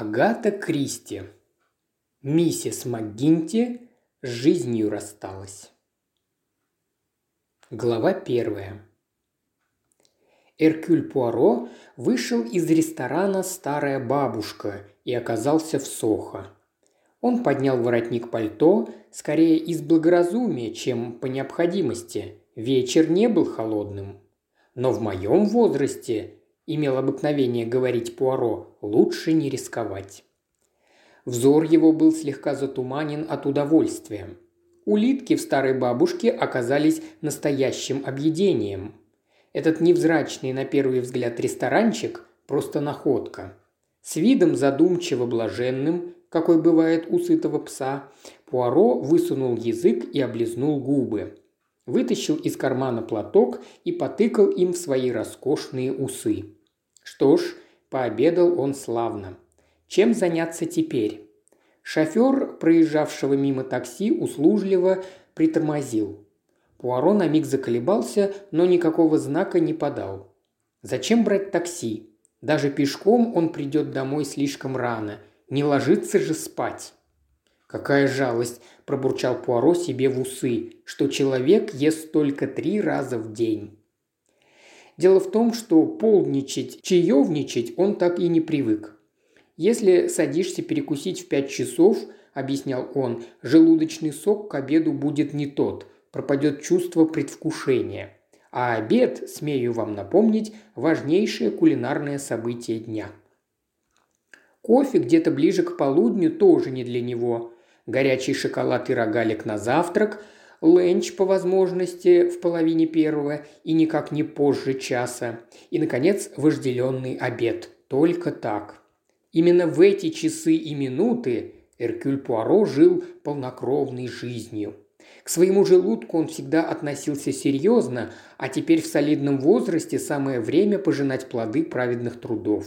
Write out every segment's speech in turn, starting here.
Агата Кристи. Миссис МакГинти с жизнью рассталась. Глава первая. Эркюль Пуаро вышел из ресторана «Старая бабушка» и оказался в Сохо. Он поднял воротник пальто, скорее из благоразумия, чем по необходимости. Вечер не был холодным. Но в моем возрасте имел обыкновение говорить Пуаро, лучше не рисковать. Взор его был слегка затуманен от удовольствия. Улитки в старой бабушке оказались настоящим объедением. Этот невзрачный на первый взгляд ресторанчик – просто находка. С видом задумчиво блаженным, какой бывает у сытого пса, Пуаро высунул язык и облизнул губы. Вытащил из кармана платок и потыкал им в свои роскошные усы. Что ж, пообедал он славно. Чем заняться теперь? Шофер, проезжавшего мимо такси, услужливо притормозил. Пуаро на миг заколебался, но никакого знака не подал. Зачем брать такси? Даже пешком он придет домой слишком рано. Не ложится же спать. «Какая жалость!» – пробурчал Пуаро себе в усы, что человек ест только три раза в день. Дело в том, что полничать, чаевничать он так и не привык. Если садишься перекусить в пять часов, объяснял он, желудочный сок к обеду будет не тот, пропадет чувство предвкушения. А обед, смею вам напомнить, важнейшее кулинарное событие дня. Кофе где-то ближе к полудню тоже не для него. Горячий шоколад и рогалик на завтрак – ленч по возможности в половине первого и никак не позже часа. И, наконец, вожделенный обед. Только так. Именно в эти часы и минуты Эркюль Пуаро жил полнокровной жизнью. К своему желудку он всегда относился серьезно, а теперь в солидном возрасте самое время пожинать плоды праведных трудов.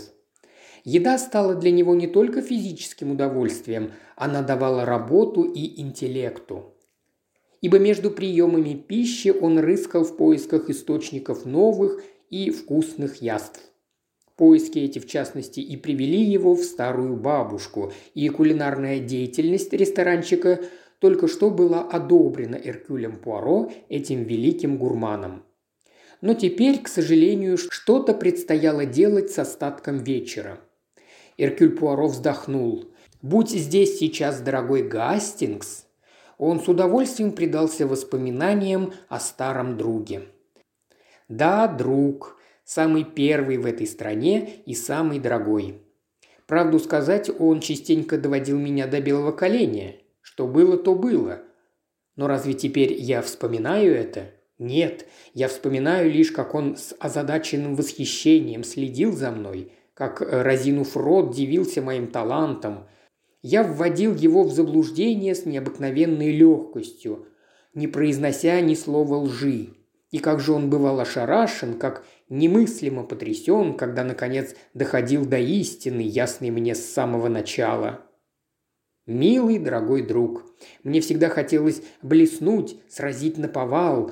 Еда стала для него не только физическим удовольствием, она давала работу и интеллекту ибо между приемами пищи он рыскал в поисках источников новых и вкусных яств. Поиски эти, в частности, и привели его в старую бабушку, и кулинарная деятельность ресторанчика только что была одобрена Эркюлем Пуаро этим великим гурманом. Но теперь, к сожалению, что-то предстояло делать с остатком вечера. Эркюль Пуаро вздохнул. «Будь здесь сейчас дорогой Гастингс, он с удовольствием предался воспоминаниям о старом друге. Да, друг, самый первый в этой стране и самый дорогой. Правду сказать, он частенько доводил меня до белого коленя. Что было, то было. Но разве теперь я вспоминаю это? Нет, я вспоминаю лишь, как он с озадаченным восхищением следил за мной, как, э, разинув рот, дивился моим талантом – я вводил его в заблуждение с необыкновенной легкостью, не произнося ни слова лжи. И как же он бывал ошарашен, как немыслимо потрясен, когда, наконец, доходил до истины, ясной мне с самого начала. Милый, дорогой друг, мне всегда хотелось блеснуть, сразить на повал.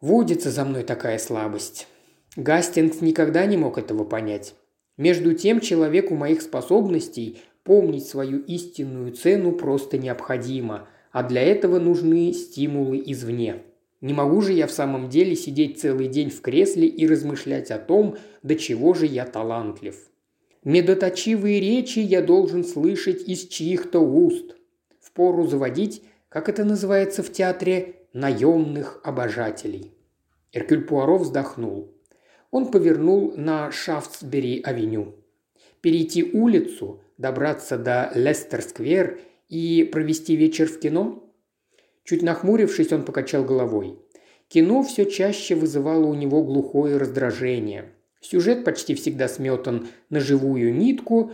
Водится за мной такая слабость. Гастингс никогда не мог этого понять. Между тем, человеку моих способностей Помнить свою истинную цену просто необходимо, а для этого нужны стимулы извне. Не могу же я в самом деле сидеть целый день в кресле и размышлять о том, до чего же я талантлив. Медоточивые речи я должен слышать из чьих-то уст. Впору заводить, как это называется в театре, наемных обожателей. Эркюль Пуаро вздохнул. Он повернул на Шафтсбери-авеню. Перейти улицу, добраться до Лестер-сквер и провести вечер в кино? Чуть нахмурившись, он покачал головой. Кино все чаще вызывало у него глухое раздражение. Сюжет почти всегда сметан на живую нитку,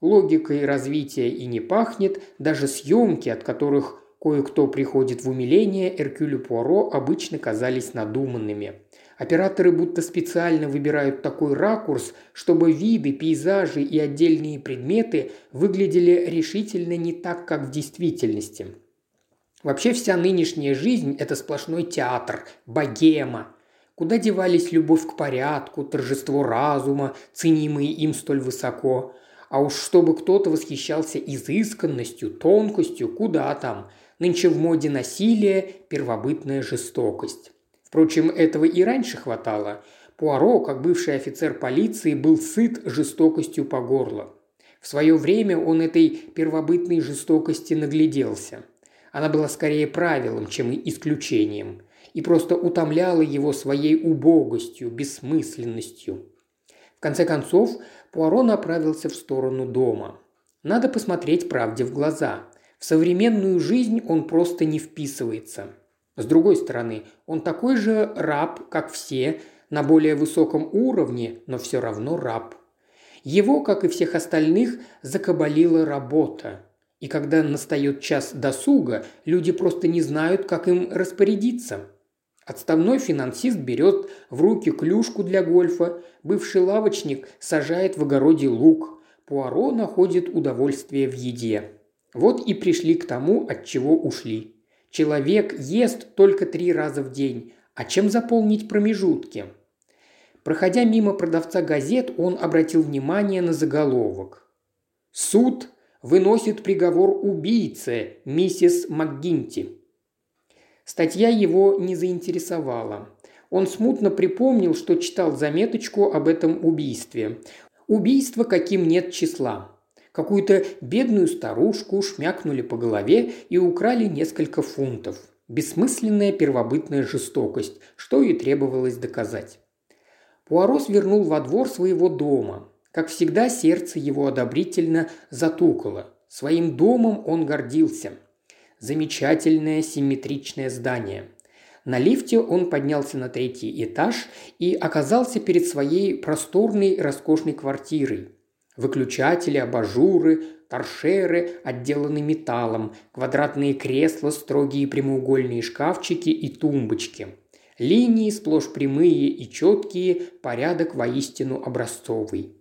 логикой развития и не пахнет, даже съемки, от которых кое-кто приходит в умиление, Эркюлю Пуаро обычно казались надуманными – Операторы будто специально выбирают такой ракурс, чтобы виды, пейзажи и отдельные предметы выглядели решительно не так, как в действительности. Вообще вся нынешняя жизнь – это сплошной театр, богема. Куда девались любовь к порядку, торжество разума, ценимые им столь высоко? А уж чтобы кто-то восхищался изысканностью, тонкостью, куда там. Нынче в моде насилие, первобытная жестокость. Впрочем, этого и раньше хватало. Пуаро, как бывший офицер полиции, был сыт жестокостью по горло. В свое время он этой первобытной жестокости нагляделся. Она была скорее правилом, чем исключением, и просто утомляла его своей убогостью, бессмысленностью. В конце концов, Пуаро направился в сторону дома. Надо посмотреть правде в глаза. В современную жизнь он просто не вписывается. С другой стороны, он такой же раб, как все, на более высоком уровне, но все равно раб. Его, как и всех остальных, закабалила работа. И когда настает час досуга, люди просто не знают, как им распорядиться. Отставной финансист берет в руки клюшку для гольфа, бывший лавочник сажает в огороде лук, Пуаро находит удовольствие в еде. Вот и пришли к тому, от чего ушли. Человек ест только три раза в день, а чем заполнить промежутки? Проходя мимо продавца газет, он обратил внимание на заголовок. «Суд выносит приговор убийце, миссис МакГинти». Статья его не заинтересовала. Он смутно припомнил, что читал заметочку об этом убийстве. Убийство, каким нет числа. Какую-то бедную старушку шмякнули по голове и украли несколько фунтов. Бессмысленная первобытная жестокость, что и требовалось доказать. Пуаро свернул во двор своего дома. Как всегда, сердце его одобрительно затукало. Своим домом он гордился. Замечательное симметричное здание. На лифте он поднялся на третий этаж и оказался перед своей просторной роскошной квартирой. Выключатели, абажуры, торшеры отделаны металлом, квадратные кресла, строгие прямоугольные шкафчики и тумбочки. Линии сплошь прямые и четкие, порядок воистину образцовый.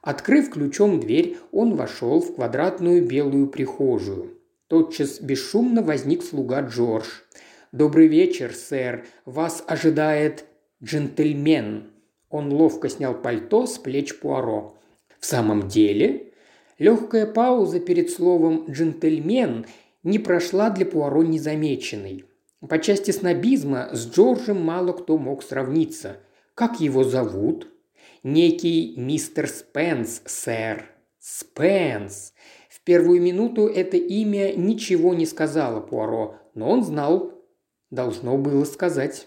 Открыв ключом дверь, он вошел в квадратную белую прихожую. Тотчас бесшумно возник слуга Джордж. «Добрый вечер, сэр. Вас ожидает джентльмен». Он ловко снял пальто с плеч Пуаро. В самом деле, легкая пауза перед словом «джентльмен» не прошла для Пуаро незамеченной. По части снобизма с Джорджем мало кто мог сравниться. Как его зовут? Некий мистер Спенс, сэр. Спенс первую минуту это имя ничего не сказала Пуаро, но он знал. Должно было сказать.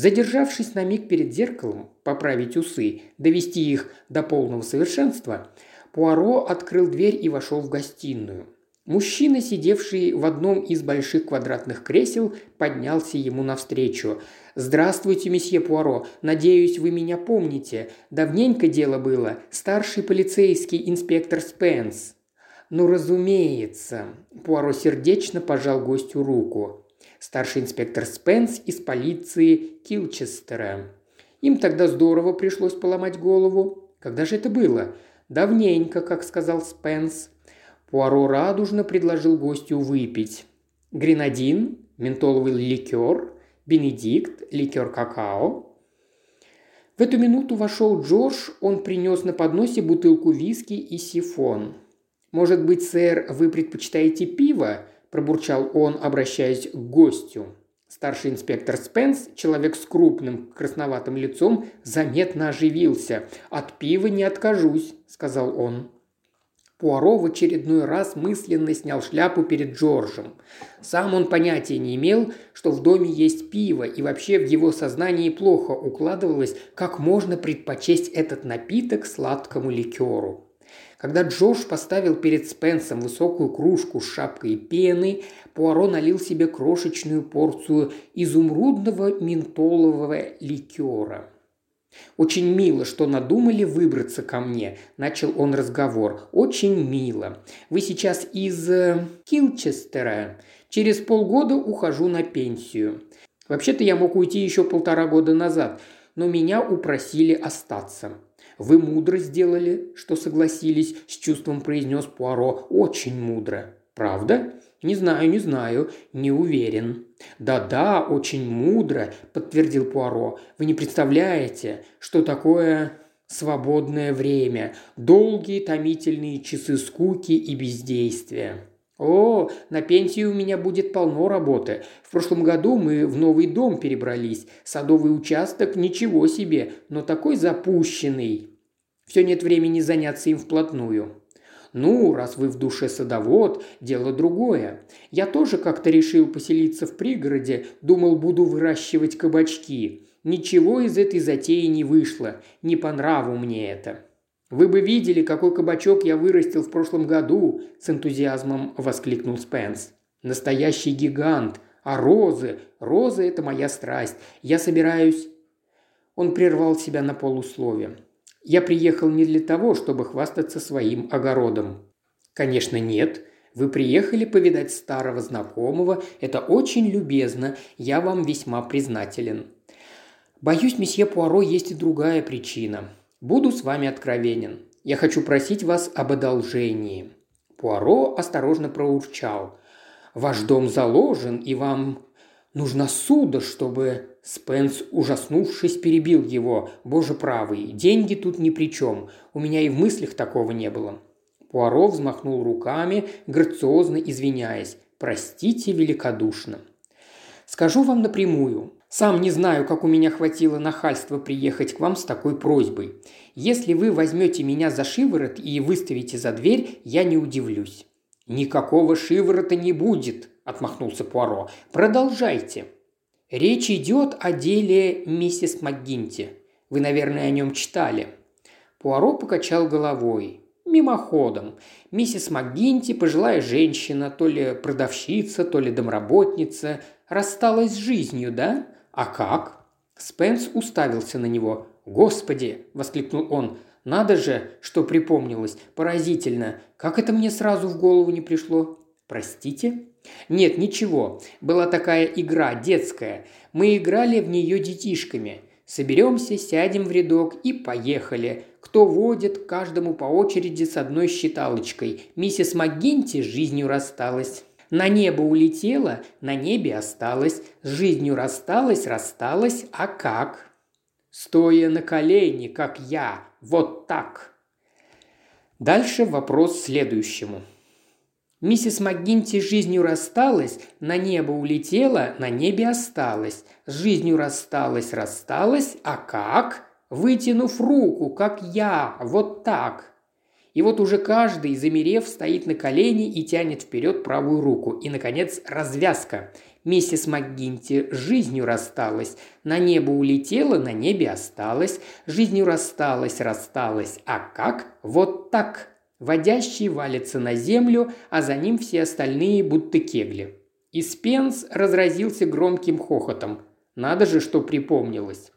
Задержавшись на миг перед зеркалом, поправить усы, довести их до полного совершенства, Пуаро открыл дверь и вошел в гостиную. Мужчина, сидевший в одном из больших квадратных кресел, поднялся ему навстречу. «Здравствуйте, месье Пуаро. Надеюсь, вы меня помните. Давненько дело было. Старший полицейский инспектор Спенс». «Ну, разумеется». Пуаро сердечно пожал гостю руку. Старший инспектор Спенс из полиции Килчестера. Им тогда здорово пришлось поломать голову. Когда же это было? Давненько, как сказал Спенс. Пуаро радужно предложил гостю выпить. Гренадин, ментоловый ликер, Бенедикт, ликер какао. В эту минуту вошел Джордж, он принес на подносе бутылку виски и сифон. «Может быть, сэр, вы предпочитаете пиво?» – пробурчал он, обращаясь к гостю. Старший инспектор Спенс, человек с крупным красноватым лицом, заметно оживился. «От пива не откажусь», – сказал он. Пуаро в очередной раз мысленно снял шляпу перед Джорджем. Сам он понятия не имел, что в доме есть пиво, и вообще в его сознании плохо укладывалось, как можно предпочесть этот напиток сладкому ликеру. Когда Джордж поставил перед Спенсом высокую кружку с шапкой пены, Пуаро налил себе крошечную порцию изумрудного ментолового ликера – «Очень мило, что надумали выбраться ко мне», – начал он разговор. «Очень мило. Вы сейчас из э, Килчестера. Через полгода ухожу на пенсию. Вообще-то я мог уйти еще полтора года назад, но меня упросили остаться. Вы мудро сделали, что согласились, с чувством произнес Пуаро. Очень мудро. Правда? «Не знаю, не знаю, не уверен». «Да-да, очень мудро», – подтвердил Пуаро. «Вы не представляете, что такое свободное время, долгие томительные часы скуки и бездействия. О, на пенсии у меня будет полно работы. В прошлом году мы в новый дом перебрались. Садовый участок – ничего себе, но такой запущенный. Все нет времени заняться им вплотную. Ну, раз вы в душе садовод, дело другое. Я тоже как-то решил поселиться в пригороде, думал, буду выращивать кабачки. Ничего из этой затеи не вышло, не по нраву мне это. «Вы бы видели, какой кабачок я вырастил в прошлом году!» – с энтузиазмом воскликнул Спенс. «Настоящий гигант! А розы? Розы – это моя страсть. Я собираюсь...» Он прервал себя на полуслове. «Я приехал не для того, чтобы хвастаться своим огородом». «Конечно, нет. Вы приехали повидать старого знакомого. Это очень любезно. Я вам весьма признателен». «Боюсь, месье Пуаро, есть и другая причина. Буду с вами откровенен. Я хочу просить вас об одолжении». Пуаро осторожно проурчал. «Ваш дом заложен, и вам нужна суда, чтобы...» Спенс, ужаснувшись, перебил его. «Боже правый, деньги тут ни при чем. У меня и в мыслях такого не было». Пуаро взмахнул руками, грациозно извиняясь. «Простите великодушно». «Скажу вам напрямую. Сам не знаю, как у меня хватило нахальства приехать к вам с такой просьбой. Если вы возьмете меня за шиворот и выставите за дверь, я не удивлюсь». «Никакого шиворота не будет», – отмахнулся Пуаро. «Продолжайте». «Речь идет о деле миссис МcГинти. Вы, наверное, о нем читали». Пуаро покачал головой. Мимоходом. Миссис МcГинти, пожилая женщина, то ли продавщица, то ли домработница, рассталась с жизнью, да? «А как?» Спенс уставился на него. «Господи!» – воскликнул он. «Надо же, что припомнилось. Поразительно. Как это мне сразу в голову не пришло?» «Простите?» «Нет, ничего. Была такая игра, детская. Мы играли в нее детишками. Соберемся, сядем в рядок и поехали. Кто водит, каждому по очереди с одной считалочкой. Миссис МcГинти с жизнью рассталась. На небо улетела, на небе осталась, с жизнью рассталась, рассталась, а как? Стоя на колени, как я, вот так. Дальше вопрос следующему. Миссис МcГинти с жизнью рассталась, на небо улетела, на небе осталась. С жизнью рассталась, рассталась, а как? Вытянув руку, как я, вот так. И вот уже каждый, замерев, стоит на колени и тянет вперед правую руку. И, наконец, развязка. Миссис МакГинти с жизнью рассталась. На небо улетела, на небе осталась. Жизнью рассталась, рассталась. А как? Вот так. Водящий валится на землю, а за ним все остальные будто кегли. И Спенс разразился громким хохотом. Надо же, что припомнилось.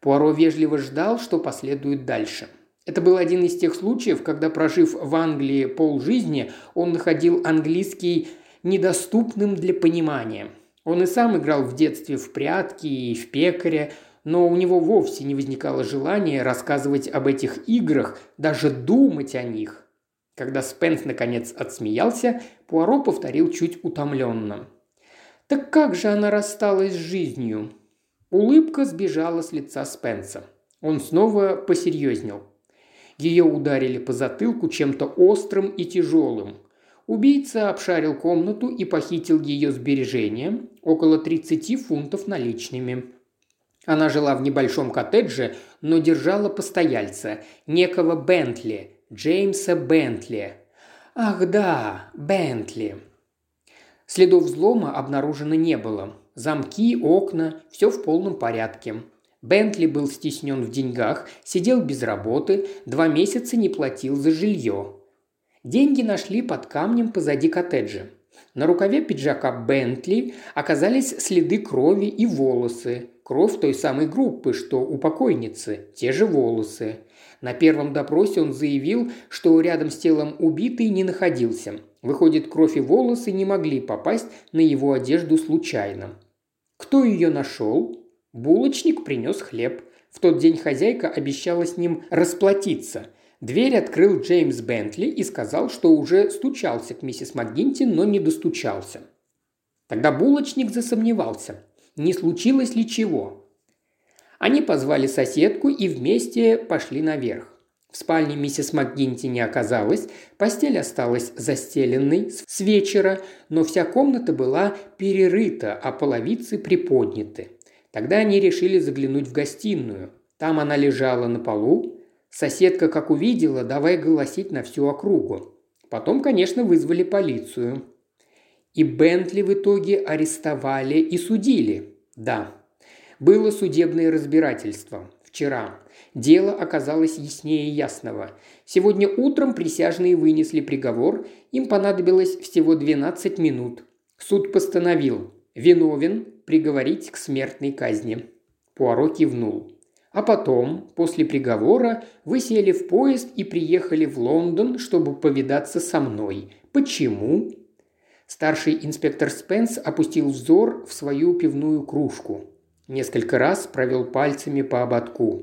Пуаро вежливо ждал, что последует дальше – это был один из тех случаев, когда, прожив в Англии полжизни, он находил английский недоступным для понимания. Он и сам играл в детстве в прятки и в пекаря, но у него вовсе не возникало желания рассказывать об этих играх, даже думать о них. Когда Спенс наконец отсмеялся, Пуаро повторил чуть утомленно. «Так как же она рассталась с жизнью?» Улыбка сбежала с лица Спенса. Он снова посерьезнел. Ее ударили по затылку чем-то острым и тяжелым. Убийца обшарил комнату и похитил ее сбережения, около 30 фунтов наличными. Она жила в небольшом коттедже, но держала постояльца, некого Бентли, Джеймса Бентли. Ах да, Бентли. Следов взлома обнаружено не было. Замки, окна – все в полном порядке. Бентли был стеснен в деньгах, сидел без работы, два месяца не платил за жилье. Деньги нашли под камнем позади коттеджа. На рукаве пиджака Бентли оказались следы крови и волосы. Кровь той самой группы, что у покойницы, те же волосы. На первом допросе он заявил, что рядом с телом убитый не находился. Выходит, кровь и волосы не могли попасть на его одежду случайно. Кто ее нашел? Булочник принес хлеб. В тот день хозяйка обещала с ним расплатиться. Дверь открыл Джеймс Бентли и сказал, что уже стучался к миссис МакГинти, но не достучался. Тогда булочник засомневался, не случилось ли чего. Они позвали соседку и вместе пошли наверх. В спальне миссис МакГинти не оказалось, постель осталась застеленной с вечера, но вся комната была перерыта, а половицы приподняты. Тогда они решили заглянуть в гостиную. Там она лежала на полу. Соседка, как увидела, давай голосить на всю округу. Потом, конечно, вызвали полицию. И Бентли в итоге арестовали и судили. Да, было судебное разбирательство. Вчера. Дело оказалось яснее ясного. Сегодня утром присяжные вынесли приговор, им понадобилось всего 12 минут. Суд постановил «Виновен приговорить к смертной казни». Пуаро кивнул. А потом, после приговора, вы сели в поезд и приехали в Лондон, чтобы повидаться со мной. Почему?» Старший инспектор Спенс опустил взор в свою пивную кружку. Несколько раз провел пальцами по ободку.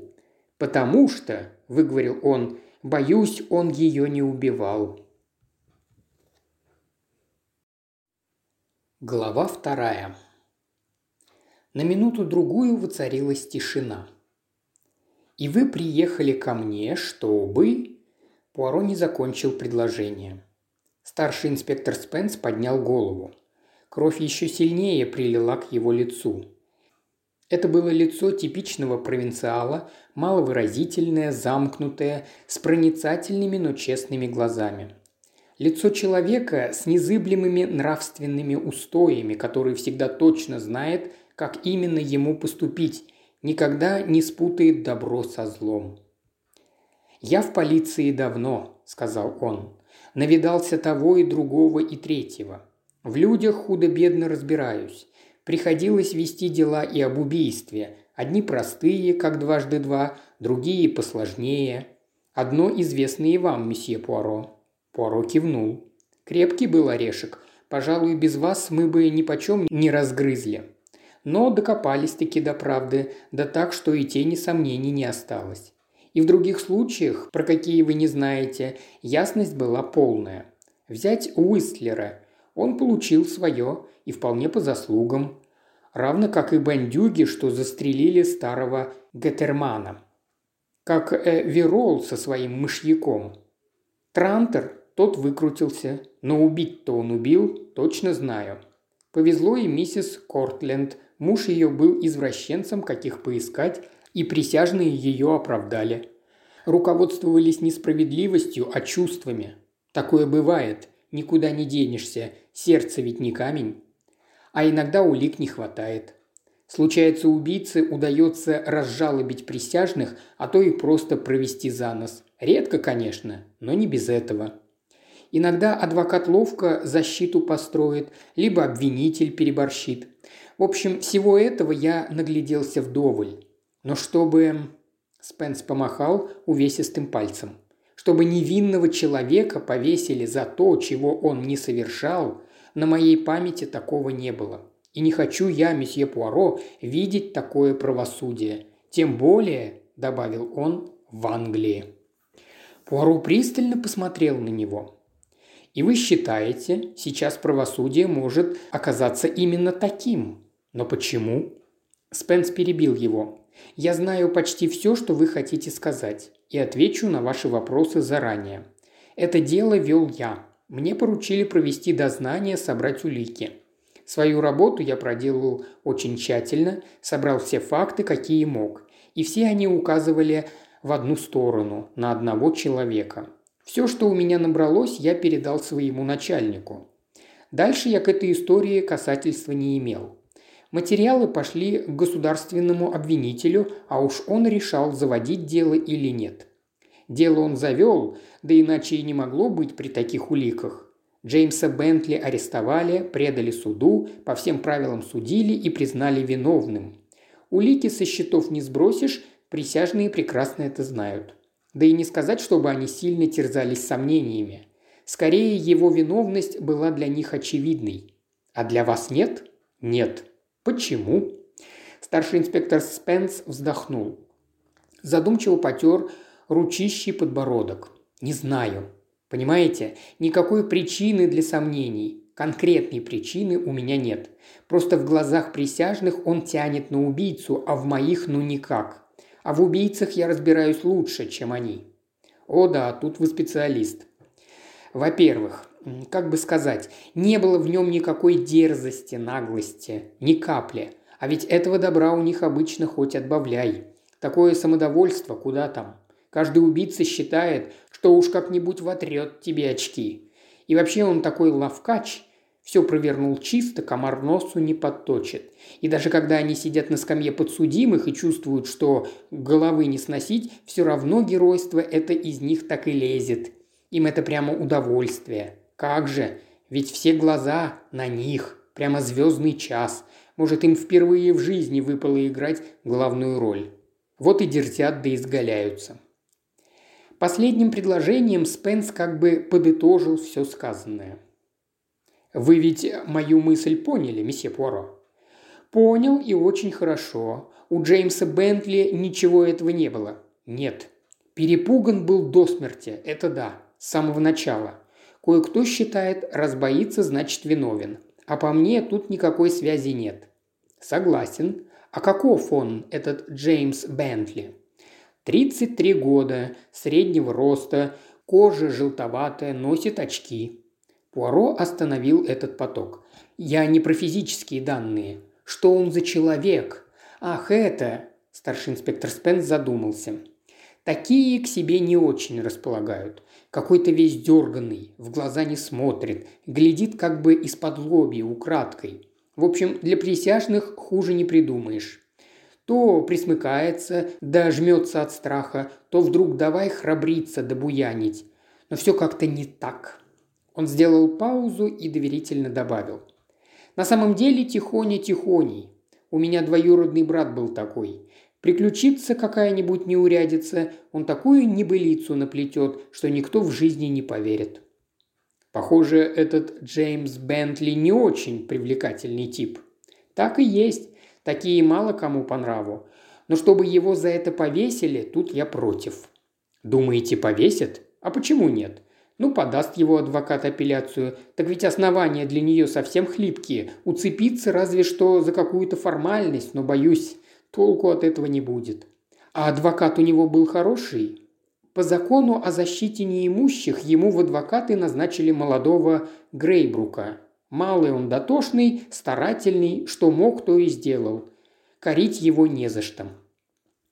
«Потому что», – выговорил он, – «боюсь, он ее не убивал». Глава вторая. На минуту-другую воцарилась тишина. «И вы приехали ко мне, чтобы...» Пуаро не закончил предложение. Старший инспектор Спенс поднял голову. Кровь еще сильнее прилила к его лицу. Это было лицо типичного провинциала, маловыразительное, замкнутое, с проницательными, но честными глазами. Лицо человека с незыблемыми нравственными устоями, который всегда точно знает, как именно ему поступить, никогда не спутает добро со злом. «Я в полиции давно», – сказал он. «Навидался того и другого и третьего. В людях худо-бедно разбираюсь. Приходилось вести дела и об убийстве. Одни простые, как дважды два, другие посложнее. Одно известное и вам, месье Пуаро». Пуаро кивнул. «Крепкий был орешек. Пожалуй, без вас мы бы ни почем не разгрызли. Но докопались-таки до правды, да так, что и тени сомнений не осталось. И в других случаях, про какие вы не знаете, ясность была полная. Взять Уистлера. Он получил свое, и вполне по заслугам. Равно как и бандюги, что застрелили старого Гетермана. Как э, Верол со своим мышьяком. Трантер, тот выкрутился, но убить-то он убил, точно знаю. Повезло и миссис Кортленд. Муж ее был извращенцем, каких поискать, и присяжные ее оправдали. Руководствовались не справедливостью, а чувствами. Такое бывает, никуда не денешься, сердце ведь не камень а иногда улик не хватает. Случается, убийце удается разжалобить присяжных, а то и просто провести за нос. Редко, конечно, но не без этого. Иногда адвокат ловко защиту построит, либо обвинитель переборщит. В общем, всего этого я нагляделся вдоволь. Но чтобы... Спенс помахал увесистым пальцем. Чтобы невинного человека повесили за то, чего он не совершал, на моей памяти такого не было. И не хочу я, месье Пуаро, видеть такое правосудие. Тем более, добавил он, в Англии. Пуаро пристально посмотрел на него. И вы считаете, сейчас правосудие может оказаться именно таким. Но почему? Спенс перебил его. Я знаю почти все, что вы хотите сказать, и отвечу на ваши вопросы заранее. Это дело вел я. Мне поручили провести дознание, собрать улики. Свою работу я проделал очень тщательно, собрал все факты, какие мог. И все они указывали в одну сторону, на одного человека. Все, что у меня набралось, я передал своему начальнику. Дальше я к этой истории касательства не имел. Материалы пошли к государственному обвинителю, а уж он решал, заводить дело или нет. Дело он завел, да иначе и не могло быть при таких уликах. Джеймса Бентли арестовали, предали суду, по всем правилам судили и признали виновным. Улики со счетов не сбросишь, присяжные прекрасно это знают. Да и не сказать, чтобы они сильно терзались сомнениями. Скорее, его виновность была для них очевидной. А для вас нет? Нет. Почему? Старший инспектор Спенс вздохнул. Задумчиво потер ручищий подбородок. Не знаю. Понимаете, никакой причины для сомнений. Конкретной причины у меня нет. Просто в глазах присяжных он тянет на убийцу, а в моих ну никак. А в убийцах я разбираюсь лучше, чем они. О да, тут вы специалист. Во-первых, как бы сказать, не было в нем никакой дерзости, наглости, ни капли. А ведь этого добра у них обычно хоть отбавляй. Такое самодовольство куда там. Каждый убийца считает, что уж как-нибудь вотрет тебе очки. И вообще он такой лавкач, все провернул чисто, комар носу не подточит. И даже когда они сидят на скамье подсудимых и чувствуют, что головы не сносить, все равно геройство это из них так и лезет. Им это прямо удовольствие. Как же, ведь все глаза на них, прямо звездный час. Может, им впервые в жизни выпало играть главную роль. Вот и дерзят да изгаляются. Последним предложением Спенс как бы подытожил все сказанное. «Вы ведь мою мысль поняли, месье Пуаро?» «Понял и очень хорошо. У Джеймса Бентли ничего этого не было». «Нет. Перепуган был до смерти, это да, с самого начала. Кое-кто считает, раз боится, значит виновен. А по мне тут никакой связи нет». «Согласен. А каков он, этот Джеймс Бентли?» 33 года, среднего роста, кожа желтоватая, носит очки. Пуаро остановил этот поток. «Я не про физические данные. Что он за человек?» «Ах, это...» – старший инспектор Спенс задумался. «Такие к себе не очень располагают. Какой-то весь дерганный, в глаза не смотрит, глядит как бы из-под лоби, украдкой. В общем, для присяжных хуже не придумаешь. То присмыкается, да жмется от страха, то вдруг давай храбриться да буянить. Но все как-то не так. Он сделал паузу и доверительно добавил. На самом деле тихоня-тихоней. У меня двоюродный брат был такой. Приключится какая-нибудь неурядица, он такую небылицу наплетет, что никто в жизни не поверит. Похоже, этот Джеймс Бентли не очень привлекательный тип. Так и есть. Такие мало кому по нраву. Но чтобы его за это повесили, тут я против. Думаете, повесят? А почему нет? Ну, подаст его адвокат апелляцию. Так ведь основания для нее совсем хлипкие. Уцепиться разве что за какую-то формальность, но, боюсь, толку от этого не будет. А адвокат у него был хороший. По закону о защите неимущих ему в адвокаты назначили молодого Грейбрука. Малый он дотошный, старательный, что мог, то и сделал. Корить его не за что.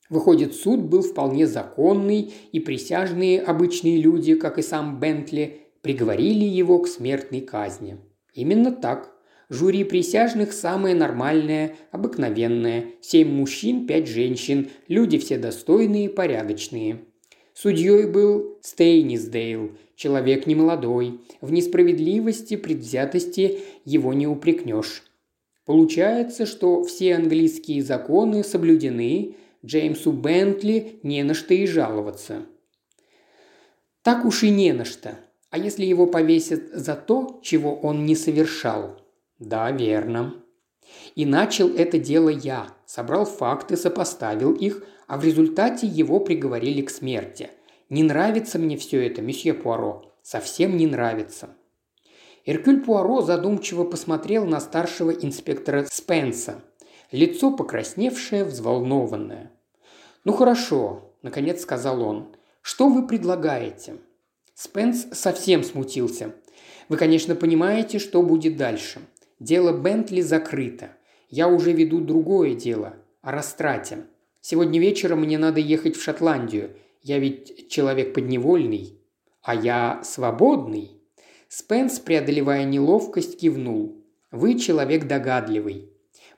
Выходит, суд был вполне законный, и присяжные обычные люди, как и сам Бентли, приговорили его к смертной казни. Именно так. Жюри присяжных самое нормальное, обыкновенное. Семь мужчин, пять женщин. Люди все достойные порядочные. Судьей был Стейнисдейл, человек немолодой. В несправедливости, предвзятости его не упрекнешь. Получается, что все английские законы соблюдены, Джеймсу Бентли не на что и жаловаться. Так уж и не на что. А если его повесят за то, чего он не совершал? Да, верно. И начал это дело я. Собрал факты, сопоставил их, а в результате его приговорили к смерти. Не нравится мне все это, месье Пуаро. Совсем не нравится. Эркюль Пуаро задумчиво посмотрел на старшего инспектора Спенса. Лицо покрасневшее, взволнованное. «Ну хорошо», – наконец сказал он. «Что вы предлагаете?» Спенс совсем смутился. «Вы, конечно, понимаете, что будет дальше. Дело Бентли закрыто. Я уже веду другое дело – о растрате. Сегодня вечером мне надо ехать в Шотландию. Я ведь человек подневольный. А я свободный. Спенс, преодолевая неловкость, кивнул. Вы человек догадливый.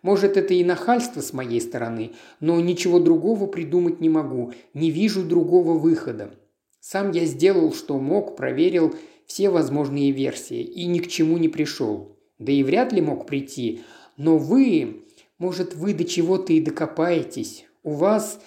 Может, это и нахальство с моей стороны, но ничего другого придумать не могу, не вижу другого выхода. Сам я сделал, что мог, проверил все возможные версии и ни к чему не пришел. Да и вряд ли мог прийти. Но вы, может, вы до чего-то и докопаетесь. У вас,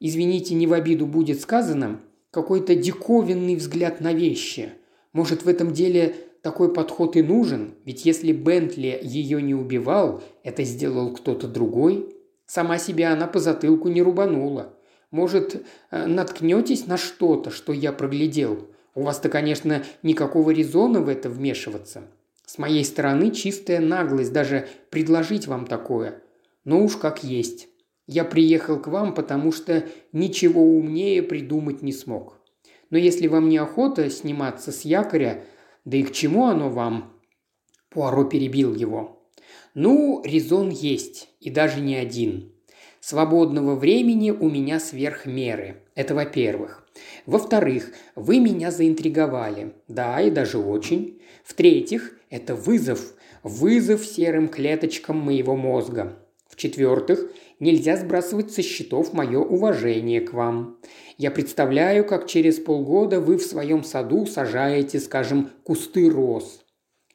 извините, не в обиду будет сказано, какой-то диковинный взгляд на вещи. Может, в этом деле такой подход и нужен? Ведь если Бентли ее не убивал, это сделал кто-то другой. Сама себя она по затылку не рубанула. Может, э, наткнетесь на что-то, что я проглядел? У вас-то, конечно, никакого резона в это вмешиваться. С моей стороны чистая наглость даже предложить вам такое. Но уж как есть. Я приехал к вам, потому что ничего умнее придумать не смог. Но если вам не охота сниматься с якоря, да и к чему оно вам?» Пуаро перебил его. «Ну, резон есть, и даже не один. Свободного времени у меня сверх меры. Это во-первых. Во-вторых, вы меня заинтриговали. Да, и даже очень. В-третьих, это вызов. Вызов серым клеточкам моего мозга. В-четвертых, нельзя сбрасывать со счетов мое уважение к вам. Я представляю, как через полгода вы в своем саду сажаете, скажем, кусты роз.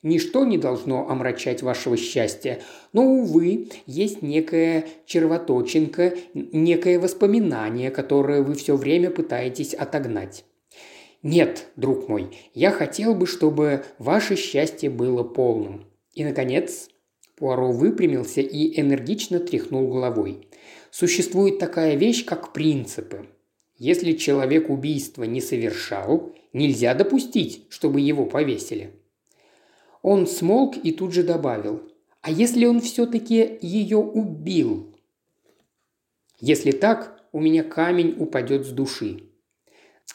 Ничто не должно омрачать вашего счастья, но, увы, есть некая червоточинка, некое воспоминание, которое вы все время пытаетесь отогнать. Нет, друг мой, я хотел бы, чтобы ваше счастье было полным. И, наконец, Пуаро выпрямился и энергично тряхнул головой. Существует такая вещь, как принципы. Если человек убийства не совершал, нельзя допустить, чтобы его повесили. Он смолк и тут же добавил. А если он все-таки ее убил? Если так, у меня камень упадет с души.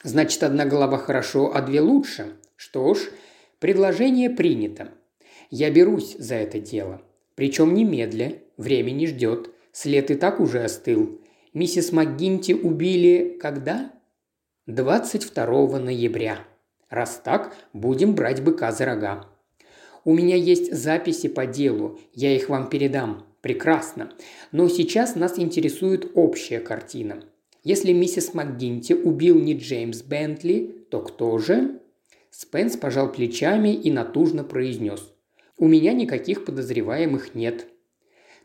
Значит, одна голова хорошо, а две лучше. Что ж, предложение принято. Я берусь за это дело. Причем немедля, время не ждет. След и так уже остыл. Миссис МакГинти убили когда? 22 ноября. Раз так, будем брать быка за рога. У меня есть записи по делу, я их вам передам. Прекрасно. Но сейчас нас интересует общая картина. Если миссис МакГинти убил не Джеймс Бентли, то кто же? Спенс пожал плечами и натужно произнес. «У меня никаких подозреваемых нет».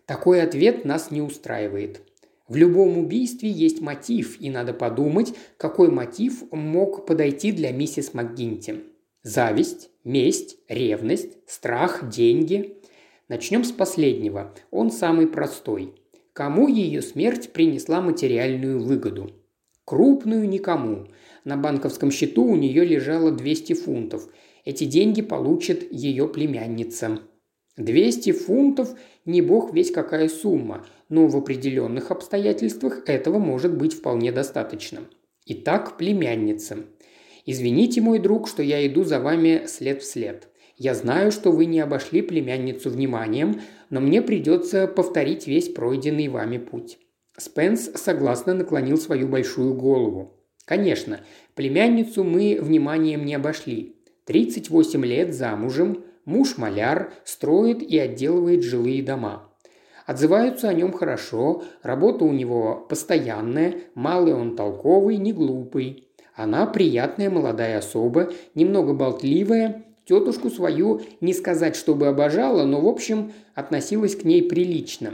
Такой ответ нас не устраивает. В любом убийстве есть мотив, и надо подумать, какой мотив мог подойти для миссис МакГинти. Зависть, месть, ревность, страх, деньги. Начнем с последнего. Он самый простой. Кому ее смерть принесла материальную выгоду? Крупную никому. На банковском счету у нее лежало 200 фунтов. Эти деньги получит ее племянница. 200 фунтов – не бог весь какая сумма, но в определенных обстоятельствах этого может быть вполне достаточно. Итак, племянница. Извините, мой друг, что я иду за вами след в след. Я знаю, что вы не обошли племянницу вниманием, но мне придется повторить весь пройденный вами путь». Спенс согласно наклонил свою большую голову. «Конечно, племянницу мы вниманием не обошли. 38 лет замужем, Муж маляр, строит и отделывает жилые дома. Отзываются о нем хорошо, работа у него постоянная, малый он толковый, не глупый. Она приятная молодая особа, немного болтливая, тетушку свою не сказать, чтобы обожала, но, в общем, относилась к ней прилично.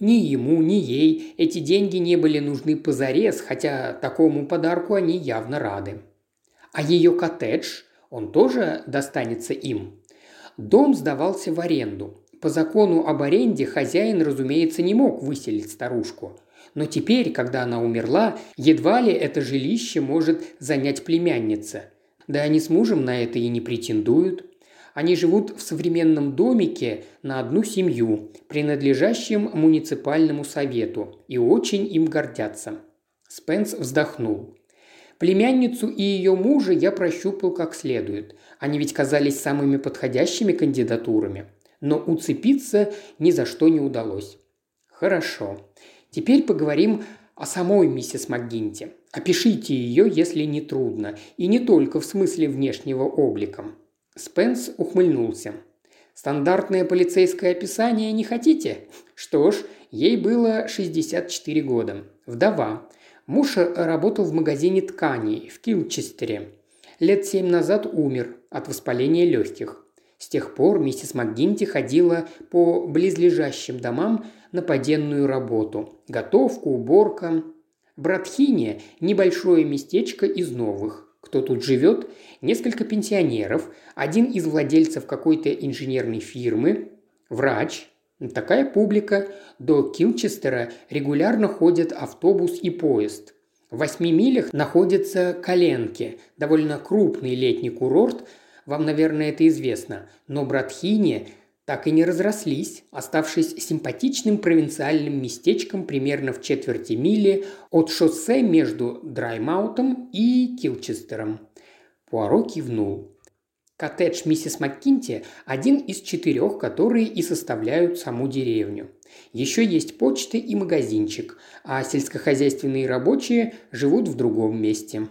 Ни ему, ни ей эти деньги не были нужны позарез, хотя такому подарку они явно рады. А ее коттедж, он тоже достанется им. Дом сдавался в аренду. По закону об аренде хозяин, разумеется, не мог выселить старушку. Но теперь, когда она умерла, едва ли это жилище может занять племянница. Да они с мужем на это и не претендуют. Они живут в современном домике на одну семью, принадлежащем муниципальному совету, и очень им гордятся. Спенс вздохнул. Племянницу и ее мужа я прощупал как следует. Они ведь казались самыми подходящими кандидатурами. Но уцепиться ни за что не удалось. Хорошо. Теперь поговорим о самой миссис МакГинти. Опишите ее, если не трудно, и не только в смысле внешнего облика. Спенс ухмыльнулся. Стандартное полицейское описание не хотите? Что ж, ей было 64 года. Вдова. Муж работал в магазине тканей в Килчестере. Лет семь назад умер от воспаления легких. С тех пор миссис МакГинти ходила по близлежащим домам на поденную работу. Готовка, уборка. Братхине – небольшое местечко из новых. Кто тут живет? Несколько пенсионеров, один из владельцев какой-то инженерной фирмы, врач, Такая публика. До Килчестера регулярно ходят автобус и поезд. В восьми милях находятся Коленки, довольно крупный летний курорт, вам, наверное, это известно, но Братхини так и не разрослись, оставшись симпатичным провинциальным местечком примерно в четверти мили от шоссе между Драймаутом и Килчестером. Пуаро кивнул. Коттедж миссис МакКинти – один из четырех, которые и составляют саму деревню. Еще есть почта и магазинчик, а сельскохозяйственные рабочие живут в другом месте.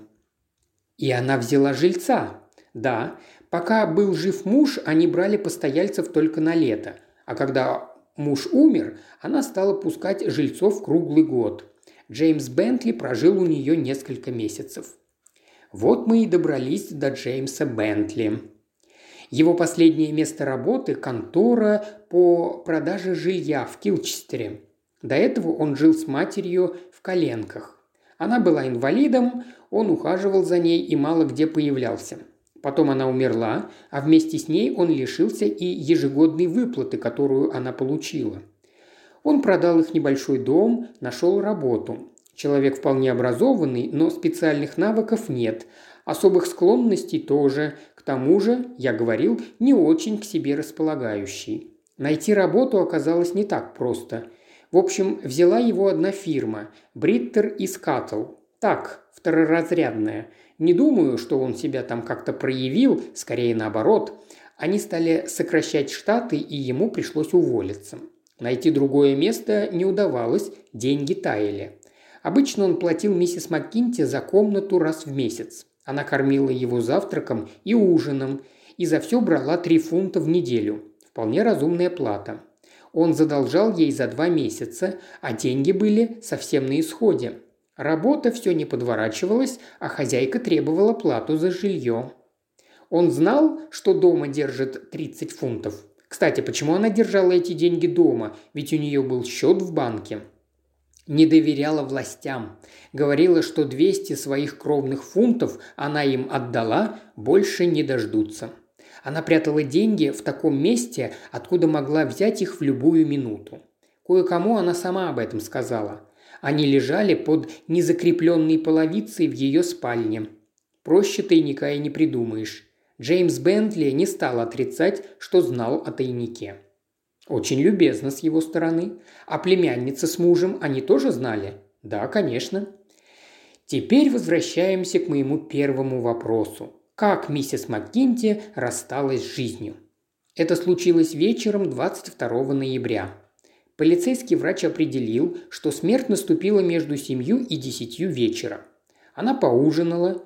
И она взяла жильца. Да, Пока был жив муж, они брали постояльцев только на лето, а когда муж умер, она стала пускать жильцов круглый год. Джеймс Бентли прожил у нее несколько месяцев. Вот мы и добрались до Джеймса Бентли. Его последнее место работы – контора по продаже жилья в Килчестере. До этого он жил с матерью в коленках. Она была инвалидом, он ухаживал за ней и мало где появлялся. Потом она умерла, а вместе с ней он лишился и ежегодной выплаты, которую она получила. Он продал их небольшой дом, нашел работу. Человек вполне образованный, но специальных навыков нет, особых склонностей тоже, к тому же, я говорил, не очень к себе располагающий. Найти работу оказалось не так просто. В общем, взяла его одна фирма – Бриттер и Скаттл. Так, второразрядная – не думаю, что он себя там как-то проявил, скорее наоборот. Они стали сокращать штаты, и ему пришлось уволиться. Найти другое место не удавалось, деньги таяли. Обычно он платил миссис МакКинти за комнату раз в месяц. Она кормила его завтраком и ужином, и за все брала 3 фунта в неделю. Вполне разумная плата. Он задолжал ей за два месяца, а деньги были совсем на исходе. Работа все не подворачивалась, а хозяйка требовала плату за жилье. Он знал, что дома держит 30 фунтов. Кстати, почему она держала эти деньги дома? Ведь у нее был счет в банке. Не доверяла властям. Говорила, что 200 своих кровных фунтов она им отдала, больше не дождутся. Она прятала деньги в таком месте, откуда могла взять их в любую минуту. Кое-кому она сама об этом сказала. Они лежали под незакрепленной половицей в ее спальне. Проще тайника и не придумаешь. Джеймс Бентли не стал отрицать, что знал о тайнике. Очень любезно с его стороны. А племянница с мужем они тоже знали? Да, конечно. Теперь возвращаемся к моему первому вопросу. Как миссис МакКинти рассталась с жизнью? Это случилось вечером 22 ноября. Полицейский врач определил, что смерть наступила между семью и десятью вечера. Она поужинала.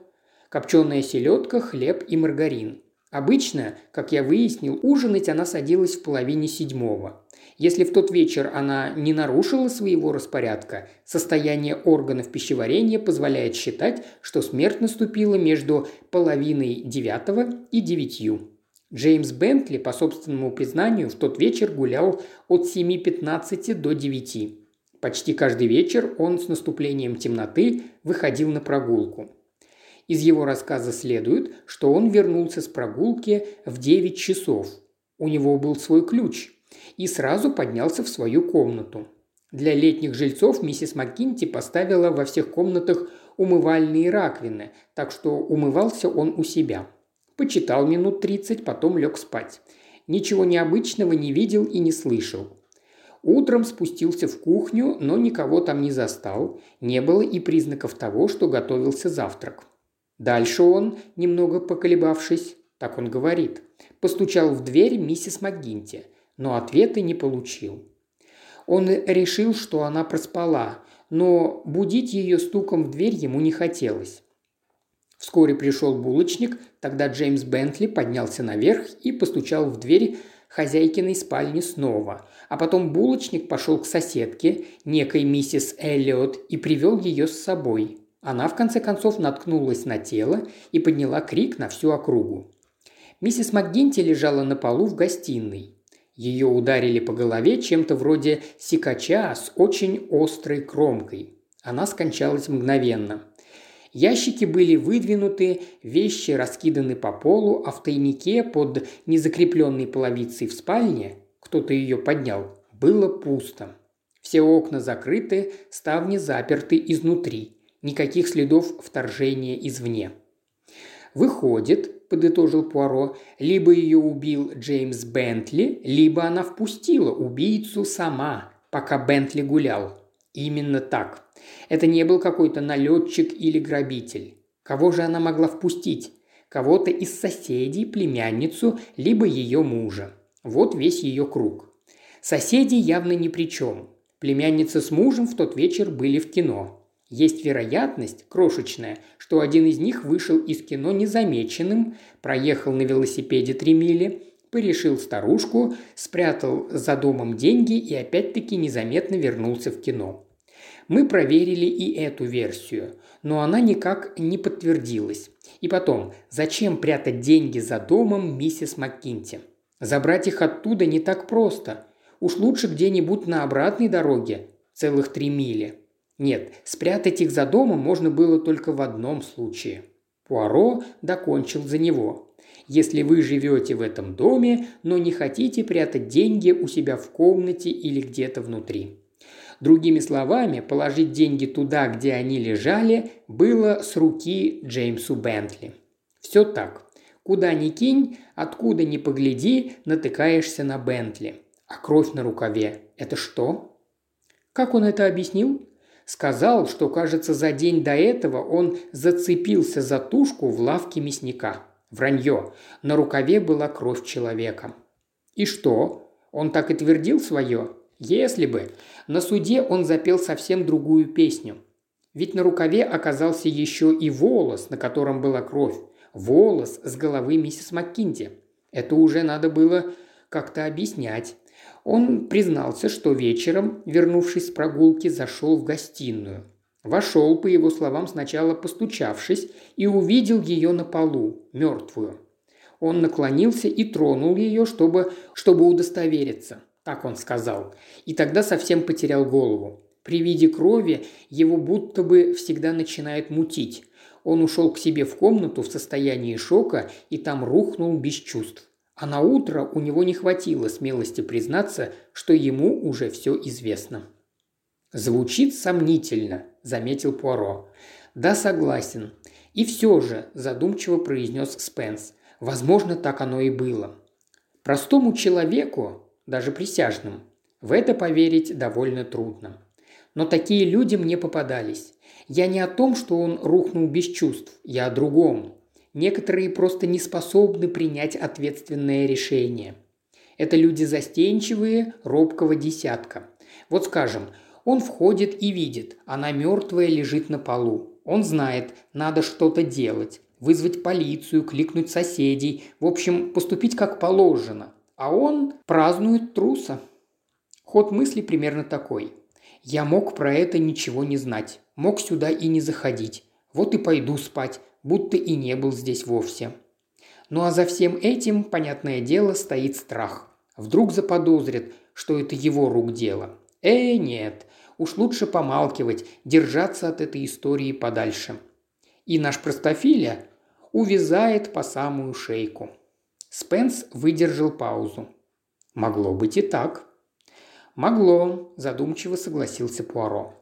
Копченая селедка, хлеб и маргарин. Обычно, как я выяснил, ужинать она садилась в половине седьмого. Если в тот вечер она не нарушила своего распорядка, состояние органов пищеварения позволяет считать, что смерть наступила между половиной девятого и девятью. Джеймс Бентли, по собственному признанию, в тот вечер гулял от 7.15 до 9. Почти каждый вечер он с наступлением темноты выходил на прогулку. Из его рассказа следует, что он вернулся с прогулки в 9 часов. У него был свой ключ. И сразу поднялся в свою комнату. Для летних жильцов миссис МакКинти поставила во всех комнатах умывальные раковины, так что умывался он у себя – Почитал минут тридцать, потом лег спать. Ничего необычного не видел и не слышал. Утром спустился в кухню, но никого там не застал. Не было и признаков того, что готовился завтрак. Дальше он, немного поколебавшись, так он говорит, постучал в дверь миссис МакГинти, но ответа не получил. Он решил, что она проспала, но будить ее стуком в дверь ему не хотелось. Вскоре пришел булочник, тогда Джеймс Бентли поднялся наверх и постучал в дверь хозяйкиной спальни снова. А потом булочник пошел к соседке, некой миссис Эллиот, и привел ее с собой. Она, в конце концов, наткнулась на тело и подняла крик на всю округу. Миссис МакГинти лежала на полу в гостиной. Ее ударили по голове чем-то вроде секача с очень острой кромкой. Она скончалась мгновенно – Ящики были выдвинуты, вещи раскиданы по полу, а в тайнике под незакрепленной половицей в спальне, кто-то ее поднял, было пусто. Все окна закрыты, ставни заперты изнутри. Никаких следов вторжения извне. Выходит, подытожил Пуаро. «Либо ее убил Джеймс Бентли, либо она впустила убийцу сама, пока Бентли гулял. Именно так. Это не был какой-то налетчик или грабитель. Кого же она могла впустить? Кого-то из соседей, племянницу, либо ее мужа. Вот весь ее круг. Соседи явно ни при чем. Племянница с мужем в тот вечер были в кино. Есть вероятность, крошечная, что один из них вышел из кино незамеченным, проехал на велосипеде три мили, порешил старушку, спрятал за домом деньги и опять-таки незаметно вернулся в кино. Мы проверили и эту версию, но она никак не подтвердилась. И потом, зачем прятать деньги за домом миссис МакКинти? Забрать их оттуда не так просто. Уж лучше где-нибудь на обратной дороге, целых три мили – нет, спрятать их за домом можно было только в одном случае. Пуаро докончил за него. Если вы живете в этом доме, но не хотите прятать деньги у себя в комнате или где-то внутри. Другими словами, положить деньги туда, где они лежали, было с руки Джеймсу Бентли. Все так. Куда ни кинь, откуда ни погляди, натыкаешься на Бентли. А кровь на рукаве – это что? Как он это объяснил? Сказал, что, кажется, за день до этого он зацепился за тушку в лавке мясника. Вранье. На рукаве была кровь человека. И что? Он так и твердил свое? Если бы. На суде он запел совсем другую песню. Ведь на рукаве оказался еще и волос, на котором была кровь. Волос с головы миссис Маккинти. Это уже надо было как-то объяснять. Он признался, что вечером, вернувшись с прогулки, зашел в гостиную. Вошел, по его словам, сначала постучавшись, и увидел ее на полу, мертвую. Он наклонился и тронул ее, чтобы, чтобы удостовериться. Так он сказал. И тогда совсем потерял голову. При виде крови его будто бы всегда начинает мутить. Он ушел к себе в комнату в состоянии шока и там рухнул без чувств. А на утро у него не хватило смелости признаться, что ему уже все известно. «Звучит сомнительно», – заметил Пуаро. «Да, согласен. И все же», – задумчиво произнес Спенс, – «возможно, так оно и было. Простому человеку, даже присяжным, в это поверить довольно трудно. Но такие люди мне попадались. Я не о том, что он рухнул без чувств, я о другом. Некоторые просто не способны принять ответственное решение. Это люди застенчивые, робкого десятка. Вот скажем, он входит и видит, она мертвая лежит на полу. Он знает, надо что-то делать, вызвать полицию, кликнуть соседей, в общем, поступить как положено. А он празднует труса. Ход мысли примерно такой. Я мог про это ничего не знать, мог сюда и не заходить. Вот и пойду спать, будто и не был здесь вовсе. Ну а за всем этим, понятное дело, стоит страх. Вдруг заподозрит, что это его рук дело. Э, нет, уж лучше помалкивать, держаться от этой истории подальше. И наш простофиля увязает по самую шейку. Спенс выдержал паузу. Могло быть и так. Могло, задумчиво согласился Пуаро.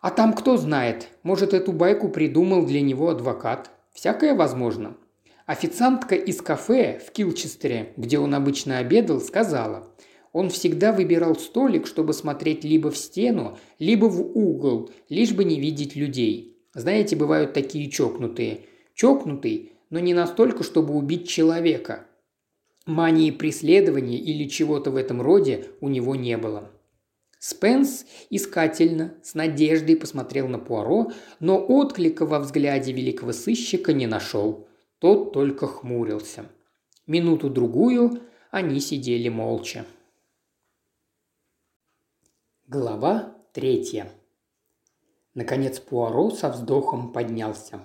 А там кто знает, может, эту байку придумал для него адвокат. Всякое возможно. Официантка из кафе в Килчестере, где он обычно обедал, сказала, он всегда выбирал столик, чтобы смотреть либо в стену, либо в угол, лишь бы не видеть людей. Знаете, бывают такие чокнутые. Чокнутый, но не настолько, чтобы убить человека. Мании преследования или чего-то в этом роде у него не было. Спенс искательно, с надеждой посмотрел на Пуаро, но отклика во взгляде великого сыщика не нашел. Тот только хмурился. Минуту-другую они сидели молча. Глава третья. Наконец Пуаро со вздохом поднялся.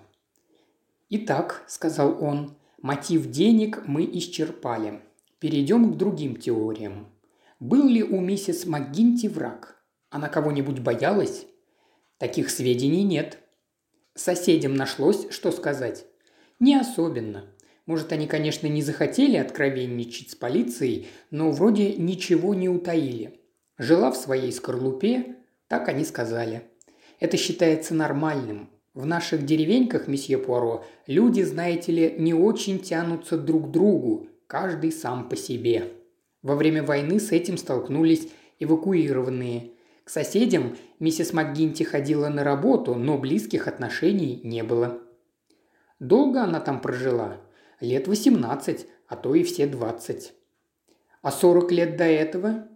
«Итак», – сказал он, – «мотив денег мы исчерпали. Перейдем к другим теориям. Был ли у миссис МакГинти враг? Она кого-нибудь боялась? Таких сведений нет. Соседям нашлось, что сказать? Не особенно. Может, они, конечно, не захотели откровенничать с полицией, но вроде ничего не утаили. Жила в своей скорлупе, так они сказали. Это считается нормальным. В наших деревеньках, месье Пуаро, люди, знаете ли, не очень тянутся друг к другу, каждый сам по себе. Во время войны с этим столкнулись эвакуированные. К соседям миссис МакГинти ходила на работу, но близких отношений не было. Долго она там прожила? Лет 18, а то и все 20. А 40 лет до этого?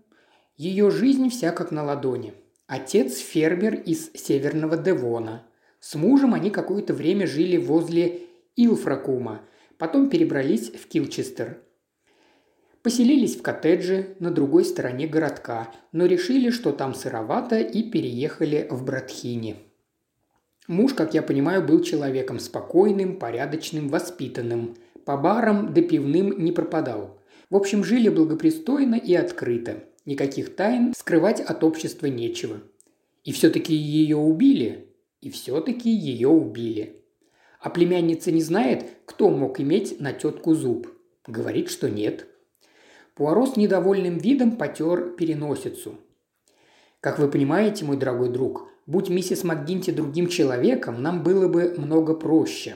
Ее жизнь вся как на ладони. Отец – фермер из Северного Девона. С мужем они какое-то время жили возле Илфракума, потом перебрались в Килчестер. Поселились в коттедже на другой стороне городка, но решили, что там сыровато и переехали в Братхини. Муж, как я понимаю, был человеком спокойным, порядочным, воспитанным. По барам да пивным не пропадал. В общем, жили благопристойно и открыто. Никаких тайн скрывать от общества нечего. И все-таки ее убили, и все-таки ее убили. А племянница не знает, кто мог иметь на тетку зуб. Говорит, что нет. Пуаро с недовольным видом потер переносицу. Как вы понимаете, мой дорогой друг, будь миссис МакГинти другим человеком, нам было бы много проще.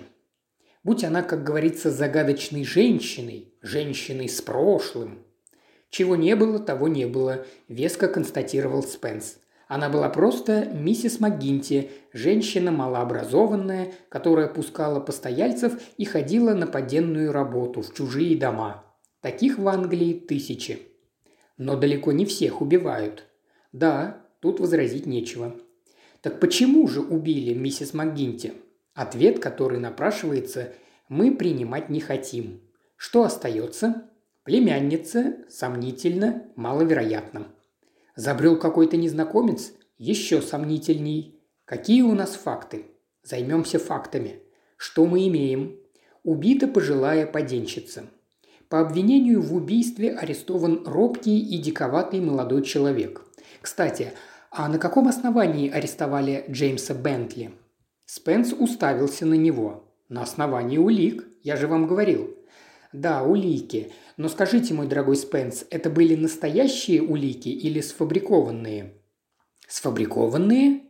Будь она, как говорится, загадочной женщиной, женщиной с прошлым. Чего не было, того не было, веско констатировал Спенс. Она была просто миссис МакГинти, женщина малообразованная, которая пускала постояльцев и ходила на поденную работу в чужие дома. Таких в Англии тысячи. Но далеко не всех убивают. Да, тут возразить нечего. Так почему же убили миссис МакГинти? Ответ, который напрашивается, мы принимать не хотим. Что остается? Племянница, сомнительно, маловероятно. Забрел какой-то незнакомец? Еще сомнительней. Какие у нас факты? Займемся фактами. Что мы имеем? Убита пожилая поденщица. По обвинению в убийстве арестован робкий и диковатый молодой человек. Кстати, а на каком основании арестовали Джеймса Бентли? Спенс уставился на него. На основании улик, я же вам говорил. Да, улики. Но скажите, мой дорогой Спенс, это были настоящие улики или сфабрикованные? Сфабрикованные?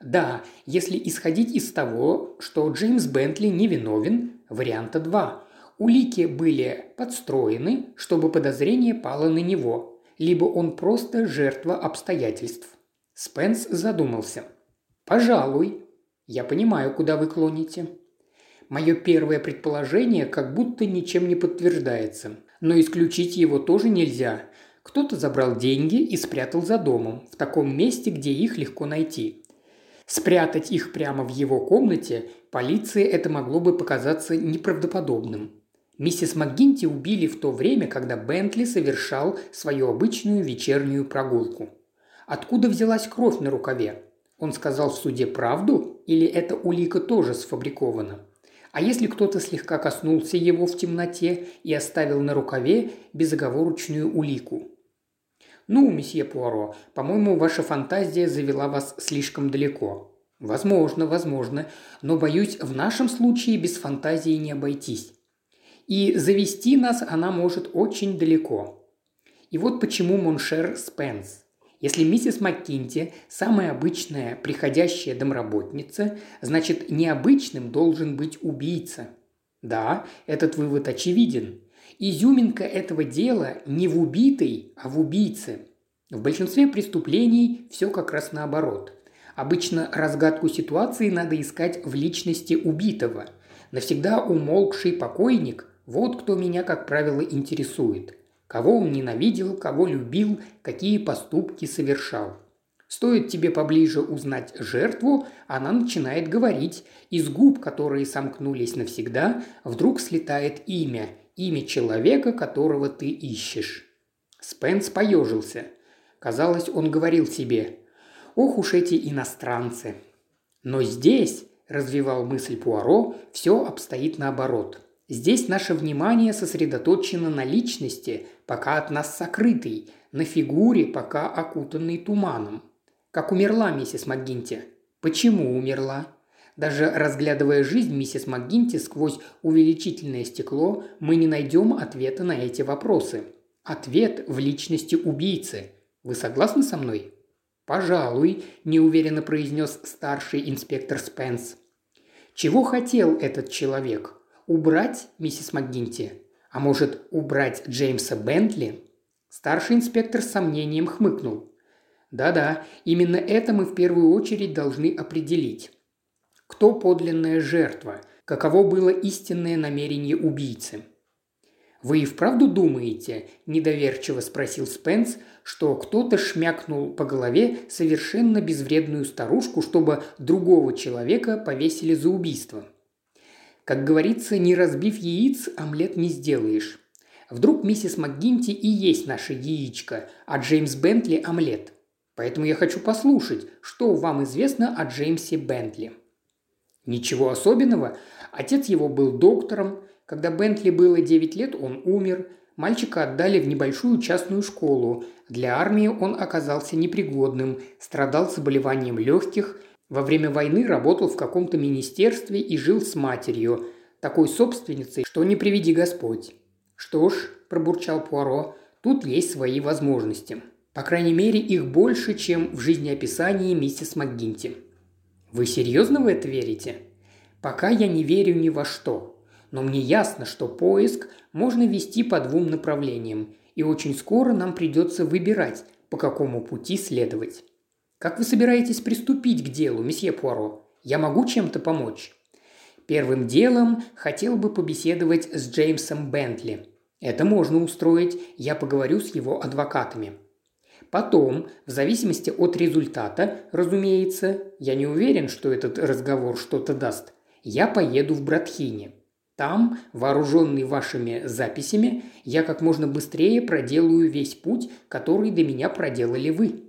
Да, если исходить из того, что Джеймс Бентли невиновен, варианта два. Улики были подстроены, чтобы подозрение пало на него, либо он просто жертва обстоятельств. Спенс задумался. «Пожалуй. Я понимаю, куда вы клоните. Мое первое предположение как будто ничем не подтверждается но исключить его тоже нельзя. Кто-то забрал деньги и спрятал за домом, в таком месте, где их легко найти. Спрятать их прямо в его комнате полиции это могло бы показаться неправдоподобным. Миссис МакГинти убили в то время, когда Бентли совершал свою обычную вечернюю прогулку. Откуда взялась кровь на рукаве? Он сказал в суде правду или эта улика тоже сфабрикована? А если кто-то слегка коснулся его в темноте и оставил на рукаве безоговорочную улику? «Ну, месье Пуаро, по-моему, ваша фантазия завела вас слишком далеко». «Возможно, возможно, но, боюсь, в нашем случае без фантазии не обойтись. И завести нас она может очень далеко. И вот почему mon cher Спенс – если миссис МакГинти – самая обычная приходящая домработница, значит, необычным должен быть убийца. Да, этот вывод очевиден. Изюминка этого дела не в убитой, а в убийце. В большинстве преступлений все как раз наоборот. Обычно разгадку ситуации надо искать в личности убитого. Навсегда умолкший покойник – вот кто меня, как правило, интересует. Кого он ненавидел, кого любил, какие поступки совершал. Стоит тебе поближе узнать жертву, она начинает говорить. Из губ, которые сомкнулись навсегда, вдруг слетает имя. Имя человека, которого ты ищешь. Спенс поежился. Казалось, он говорил себе «Ох уж эти иностранцы!» Но здесь, развивал мысль Пуаро, все обстоит наоборот – Здесь наше внимание сосредоточено на личности, пока от нас сокрытой, на фигуре, пока окутанной туманом. Как умерла миссис МакГинти? Почему умерла? Даже разглядывая жизнь миссис МакГинти сквозь увеличительное стекло, мы не найдем ответа на эти вопросы. Ответ в личности убийцы. Вы согласны со мной? «Пожалуй», – неуверенно произнес старший инспектор Спенс. Чего хотел этот человек? Убрать миссис МакГинти? А может, убрать Джеймса Бентли? Старший инспектор с сомнением хмыкнул. Да-да, именно это мы в первую очередь должны определить. Кто подлинная жертва? Каково было истинное намерение убийцы? «Вы и вправду думаете?» – недоверчиво спросил Спенс, что кто-то шмякнул по голове совершенно безвредную старушку, чтобы другого человека повесили за убийство. Как говорится, не разбив яиц, омлет не сделаешь. Вдруг миссис МакГинти и есть наше яичко, а Джеймс Бентли – омлет. Поэтому я хочу послушать, что вам известно о Джеймсе Бентли. Ничего особенного. Отец его был доктором, когда Бентли было 9 лет, он умер. Мальчика отдали в небольшую частную школу. Для армии он оказался непригодным, страдал заболеванием легких, во время войны работал в каком-то министерстве и жил с матерью, такой собственницей, что не приведи Господь. «Что ж», – пробурчал Пуаро, – «тут есть свои возможности. По крайней мере, их больше, чем в жизнеописании миссис МакГинти». «Вы серьезно в это верите?» «Пока я не верю ни во что но мне ясно, что поиск можно вести по двум направлениям, и очень скоро нам придется выбирать, по какому пути следовать. Как вы собираетесь приступить к делу, месье Пуаро? Я могу чем-то помочь?» Первым делом хотел бы побеседовать с Джеймсом Бентли. Это можно устроить, я поговорю с его адвокатами. Потом, в зависимости от результата, разумеется, я не уверен, что этот разговор что-то даст, я поеду в Братхине. Там, вооруженный вашими записями, я как можно быстрее проделаю весь путь, который до меня проделали вы».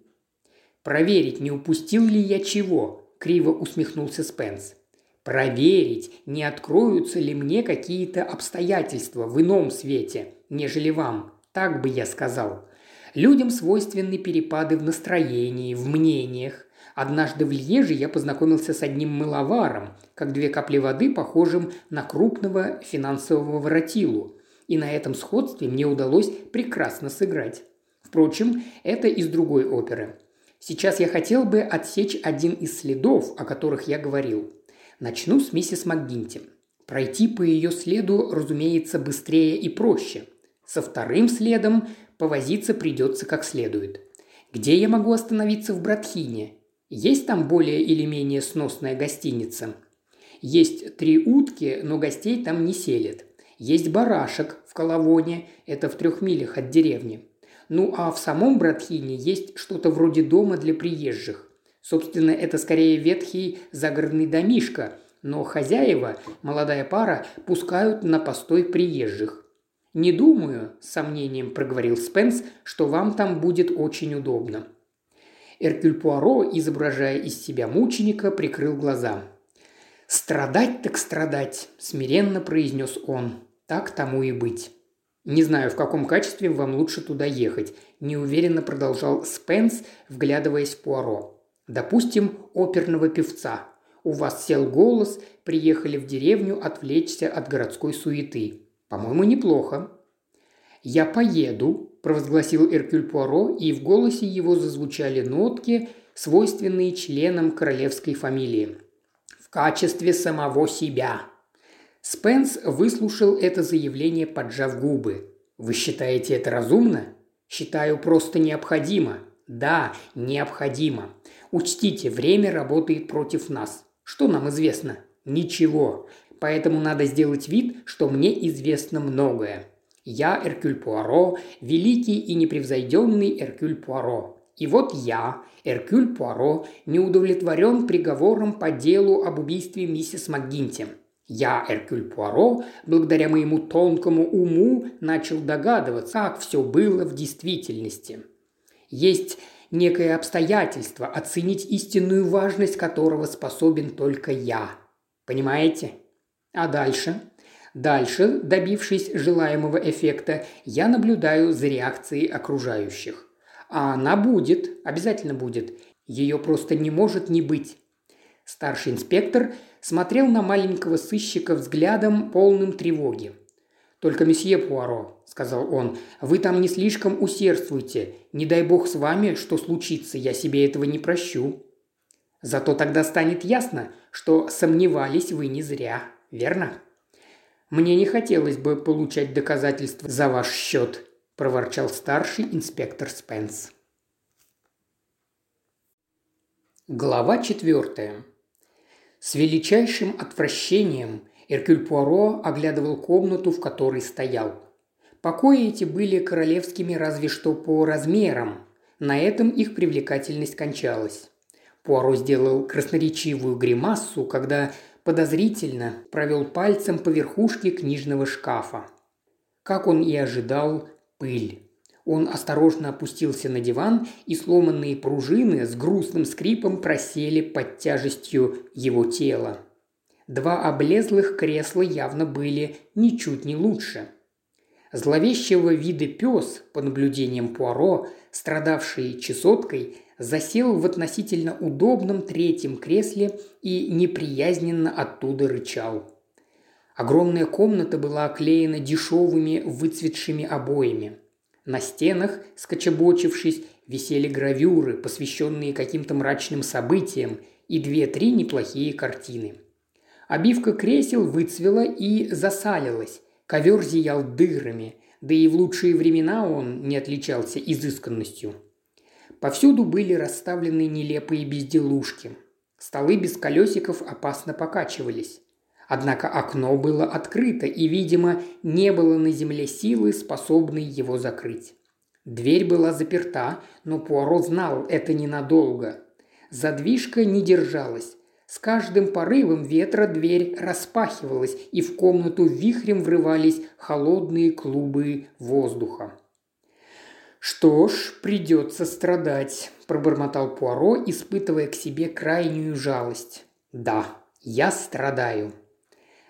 «Проверить, не упустил ли я чего?» – криво усмехнулся Спенс. «Проверить, не откроются ли мне какие-то обстоятельства в ином свете, нежели вам. Так бы я сказал. Людям свойственны перепады в настроении, в мнениях. Однажды в Льеже я познакомился с одним мыловаром, как две капли воды, похожим на крупного финансового воротилу. И на этом сходстве мне удалось прекрасно сыграть. Впрочем, это из другой оперы. Сейчас я хотел бы отсечь один из следов, о которых я говорил. Начну с миссис МакГинти. Пройти по ее следу, разумеется, быстрее и проще. Со вторым следом повозиться придется как следует. Где я могу остановиться в Братхине? Есть там более или менее сносная гостиница? Есть три утки, но гостей там не селят. Есть барашек в Коловоне, это в трех милях от деревни. Ну а в самом Братхине есть что-то вроде дома для приезжих. Собственно, это скорее ветхий загородный домишко, но хозяева, молодая пара, пускают на постой приезжих. «Не думаю», – с сомнением проговорил Спенс, – «что вам там будет очень удобно». Эркюль Пуаро, изображая из себя мученика, прикрыл глаза. «Страдать так страдать», – смиренно произнес он. «Так тому и быть». «Не знаю, в каком качестве вам лучше туда ехать», – неуверенно продолжал Спенс, вглядываясь в Пуаро. «Допустим, оперного певца. У вас сел голос, приехали в деревню отвлечься от городской суеты. По-моему, неплохо». «Я поеду», – провозгласил Эркюль Пуаро, и в голосе его зазвучали нотки, свойственные членам королевской фамилии. «В качестве самого себя». Спенс выслушал это заявление, поджав губы. «Вы считаете это разумно?» «Считаю просто необходимо». «Да, необходимо. Учтите, время работает против нас. Что нам известно?» «Ничего. Поэтому надо сделать вид, что мне известно многое. Я Эркюль Пуаро, великий и непревзойденный Эркюль Пуаро. И вот я, Эркюль Пуаро, не удовлетворен приговором по делу об убийстве миссис МакГинти. Я, Эркюль Пуаро, благодаря моему тонкому уму, начал догадываться, как все было в действительности. Есть некое обстоятельство, оценить истинную важность которого способен только я. Понимаете? А дальше? Дальше, добившись желаемого эффекта, я наблюдаю за реакцией окружающих. А она будет, обязательно будет. Ее просто не может не быть. Старший инспектор смотрел на маленького сыщика взглядом, полным тревоги. «Только месье Пуаро», – сказал он, – «вы там не слишком усердствуйте. Не дай бог с вами, что случится, я себе этого не прощу». Зато тогда станет ясно, что сомневались вы не зря, верно?» «Мне не хотелось бы получать доказательства за ваш счет», – проворчал старший инспектор Спенс. Глава четвертая. С величайшим отвращением Эркюль Пуаро оглядывал комнату, в которой стоял. Покои эти были королевскими разве что по размерам. На этом их привлекательность кончалась. Пуаро сделал красноречивую гримассу, когда подозрительно провел пальцем по верхушке книжного шкафа. Как он и ожидал, пыль. Он осторожно опустился на диван, и сломанные пружины с грустным скрипом просели под тяжестью его тела. Два облезлых кресла явно были ничуть не лучше. Зловещего вида пес, по наблюдениям Пуаро, страдавший чесоткой, засел в относительно удобном третьем кресле и неприязненно оттуда рычал. Огромная комната была оклеена дешевыми выцветшими обоями – на стенах, скочебочившись, висели гравюры, посвященные каким-то мрачным событиям, и две-три неплохие картины. Обивка кресел выцвела и засалилась, ковер зиял дырами, да и в лучшие времена он не отличался изысканностью. Повсюду были расставлены нелепые безделушки. Столы без колесиков опасно покачивались. Однако окно было открыто, и, видимо, не было на земле силы, способной его закрыть. Дверь была заперта, но Пуаро знал это ненадолго. Задвижка не держалась. С каждым порывом ветра дверь распахивалась, и в комнату вихрем врывались холодные клубы воздуха. «Что ж, придется страдать», – пробормотал Пуаро, испытывая к себе крайнюю жалость. «Да, я страдаю».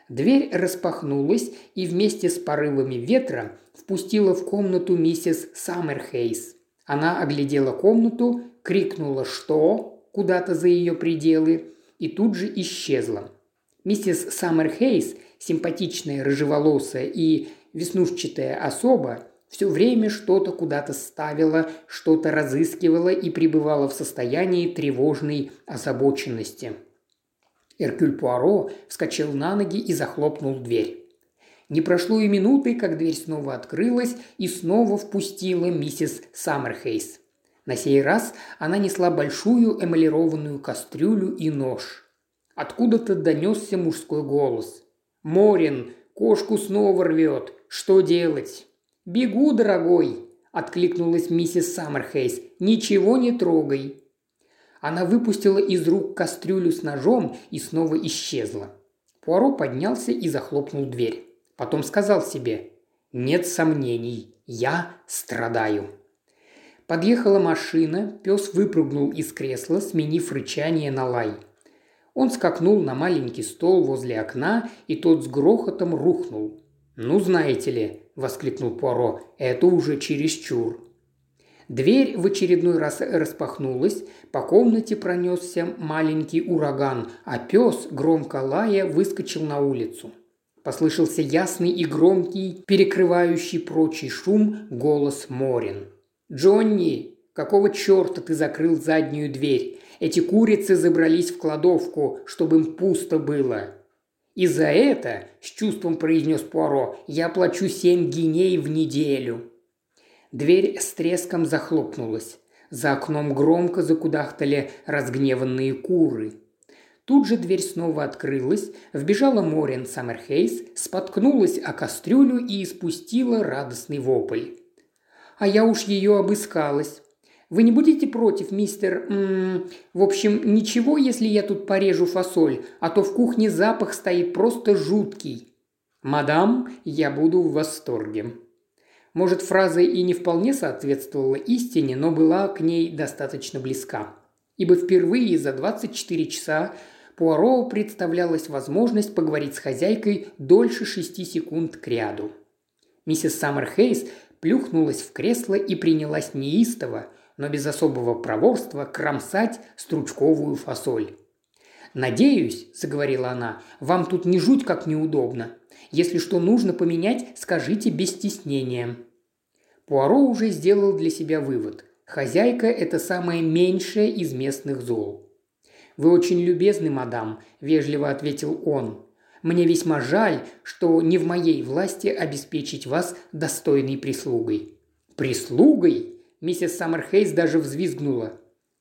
Дверь распахнулась и вместе с порывами ветра впустила в комнату миссис Саммерхейс. Она оглядела комнату, крикнула «Что?» куда-то за ее пределы и тут же исчезла. Миссис Саммерхейс, симпатичная, рыжеволосая и веснушчатая особа, все время что-то куда-то ставила, что-то разыскивала и пребывала в состоянии тревожной озабоченности – Эркюль Пуаро вскочил на ноги и захлопнул дверь. Не прошло и минуты, как дверь снова открылась и снова впустила миссис Саммерхейс. На сей раз она несла большую эмалированную кастрюлю и нож. Откуда-то донесся мужской голос. «Морин, кошку снова рвет. Что делать?» «Бегу, дорогой!» – откликнулась миссис Саммерхейс. «Ничего не трогай. Она выпустила из рук кастрюлю с ножом и снова исчезла. Пуаро поднялся и захлопнул дверь. Потом сказал себе «Нет сомнений, я страдаю». Подъехала машина, пес выпрыгнул из кресла, сменив рычание на лай. Он скакнул на маленький стол возле окна, и тот с грохотом рухнул. «Ну, знаете ли», – воскликнул Пуаро, – «это уже чересчур». Дверь в очередной раз распахнулась, по комнате пронесся маленький ураган, а пес, громко лая, выскочил на улицу. Послышался ясный и громкий, перекрывающий прочий шум, голос Морин. «Джонни, какого черта ты закрыл заднюю дверь? Эти курицы забрались в кладовку, чтобы им пусто было». «И за это, – с чувством произнес Пуаро, – я плачу семь гиней в неделю». Дверь с треском захлопнулась. За окном громко закудахтали разгневанные куры. Тут же дверь снова открылась, вбежала Морин Саммерхейс, споткнулась о кастрюлю и испустила радостный вопль. «А я уж ее обыскалась. Вы не будете против, мистер... М -м, в общем, ничего, если я тут порежу фасоль, а то в кухне запах стоит просто жуткий». «Мадам, я буду в восторге», может, фраза и не вполне соответствовала истине, но была к ней достаточно близка. Ибо впервые за 24 часа Пуаро представлялась возможность поговорить с хозяйкой дольше шести секунд к ряду. Миссис Саммерхейс плюхнулась в кресло и принялась неистово, но без особого проворства кромсать стручковую фасоль. «Надеюсь», – заговорила она, – «вам тут не жуть как неудобно. Если что нужно поменять, скажите без стеснения». Пуаро уже сделал для себя вывод. Хозяйка – это самое меньшее из местных зол. «Вы очень любезны, мадам», – вежливо ответил он. «Мне весьма жаль, что не в моей власти обеспечить вас достойной прислугой». «Прислугой?» – миссис Саммерхейс даже взвизгнула.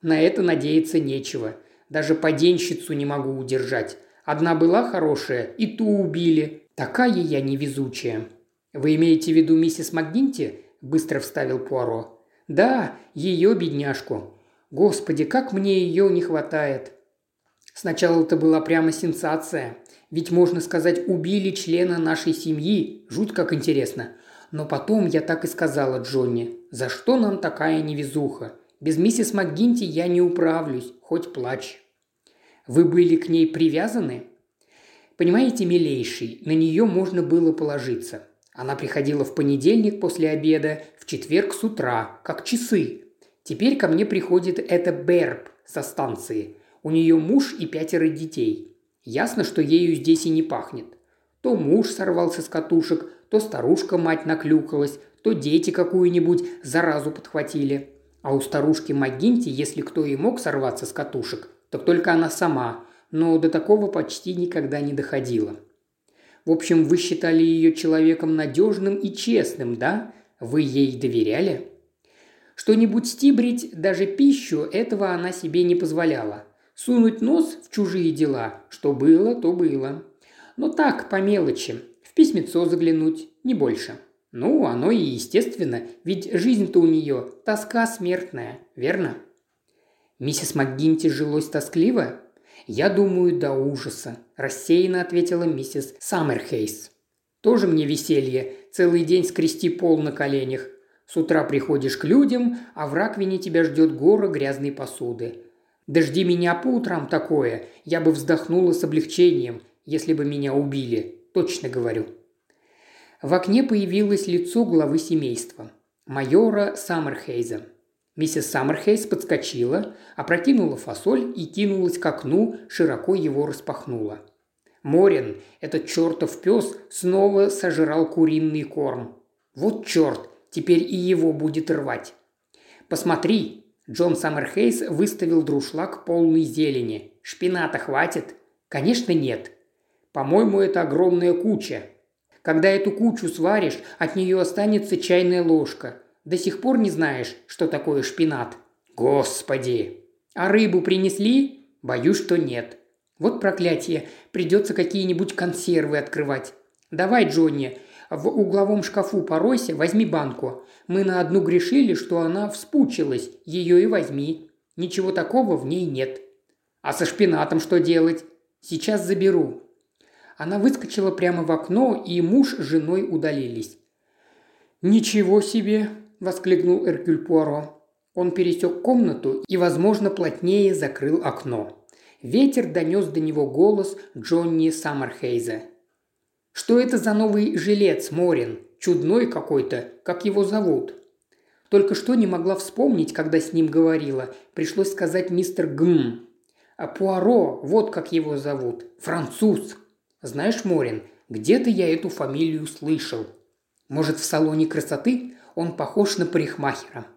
«На это надеяться нечего. Даже поденщицу не могу удержать. Одна была хорошая, и ту убили. Такая я невезучая». «Вы имеете в виду миссис МакГинти?» – быстро вставил Пуаро. «Да, ее бедняжку. Господи, как мне ее не хватает!» Сначала это была прямо сенсация. Ведь, можно сказать, убили члена нашей семьи. Жуть как интересно. Но потом я так и сказала Джонни. За что нам такая невезуха? Без миссис МакГинти я не управлюсь, хоть плачь. Вы были к ней привязаны? Понимаете, милейший, на нее можно было положиться. Она приходила в понедельник после обеда, в четверг с утра, как часы. Теперь ко мне приходит эта Берб со станции. У нее муж и пятеро детей. Ясно, что ею здесь и не пахнет. То муж сорвался с катушек, то старушка-мать наклюкалась, то дети какую-нибудь заразу подхватили. А у старушки Магинти, если кто и мог сорваться с катушек, так только она сама, но до такого почти никогда не доходило. В общем, вы считали ее человеком надежным и честным, да? Вы ей доверяли? Что-нибудь стибрить, даже пищу, этого она себе не позволяла. Сунуть нос в чужие дела, что было, то было. Но так, по мелочи, в письмецо заглянуть, не больше. Ну, оно и естественно, ведь жизнь-то у нее тоска смертная, верно? Миссис МакГинти жилось тоскливо? «Я думаю, до ужаса», – рассеянно ответила миссис Саммерхейс. «Тоже мне веселье. Целый день скрести пол на коленях. С утра приходишь к людям, а в раковине тебя ждет гора грязной посуды. Дожди меня по утрам такое, я бы вздохнула с облегчением, если бы меня убили. Точно говорю». В окне появилось лицо главы семейства – майора Саммерхейза – Миссис Саммерхейс подскочила, опрокинула фасоль и кинулась к окну, широко его распахнула. Морин, этот чертов пес, снова сожрал куриный корм. Вот черт, теперь и его будет рвать. «Посмотри!» Джон Саммерхейс выставил друшлаг полной зелени. «Шпината хватит?» «Конечно нет. По-моему, это огромная куча. Когда эту кучу сваришь, от нее останется чайная ложка. До сих пор не знаешь, что такое шпинат? Господи! А рыбу принесли? Боюсь, что нет. Вот проклятие, придется какие-нибудь консервы открывать. Давай, Джонни, в угловом шкафу поройся, возьми банку. Мы на одну грешили, что она вспучилась, ее и возьми. Ничего такого в ней нет. А со шпинатом что делать? Сейчас заберу. Она выскочила прямо в окно, и муж с женой удалились. «Ничего себе!» – воскликнул Эркюль Пуаро. Он пересек комнату и, возможно, плотнее закрыл окно. Ветер донес до него голос Джонни Саммерхейза. «Что это за новый жилец, Морин? Чудной какой-то. Как его зовут?» Только что не могла вспомнить, когда с ним говорила. Пришлось сказать мистер Гм. А Пуаро, вот как его зовут. Француз. Знаешь, Морин, где-то я эту фамилию слышал. Может, в салоне красоты? Он похож на парикмахера.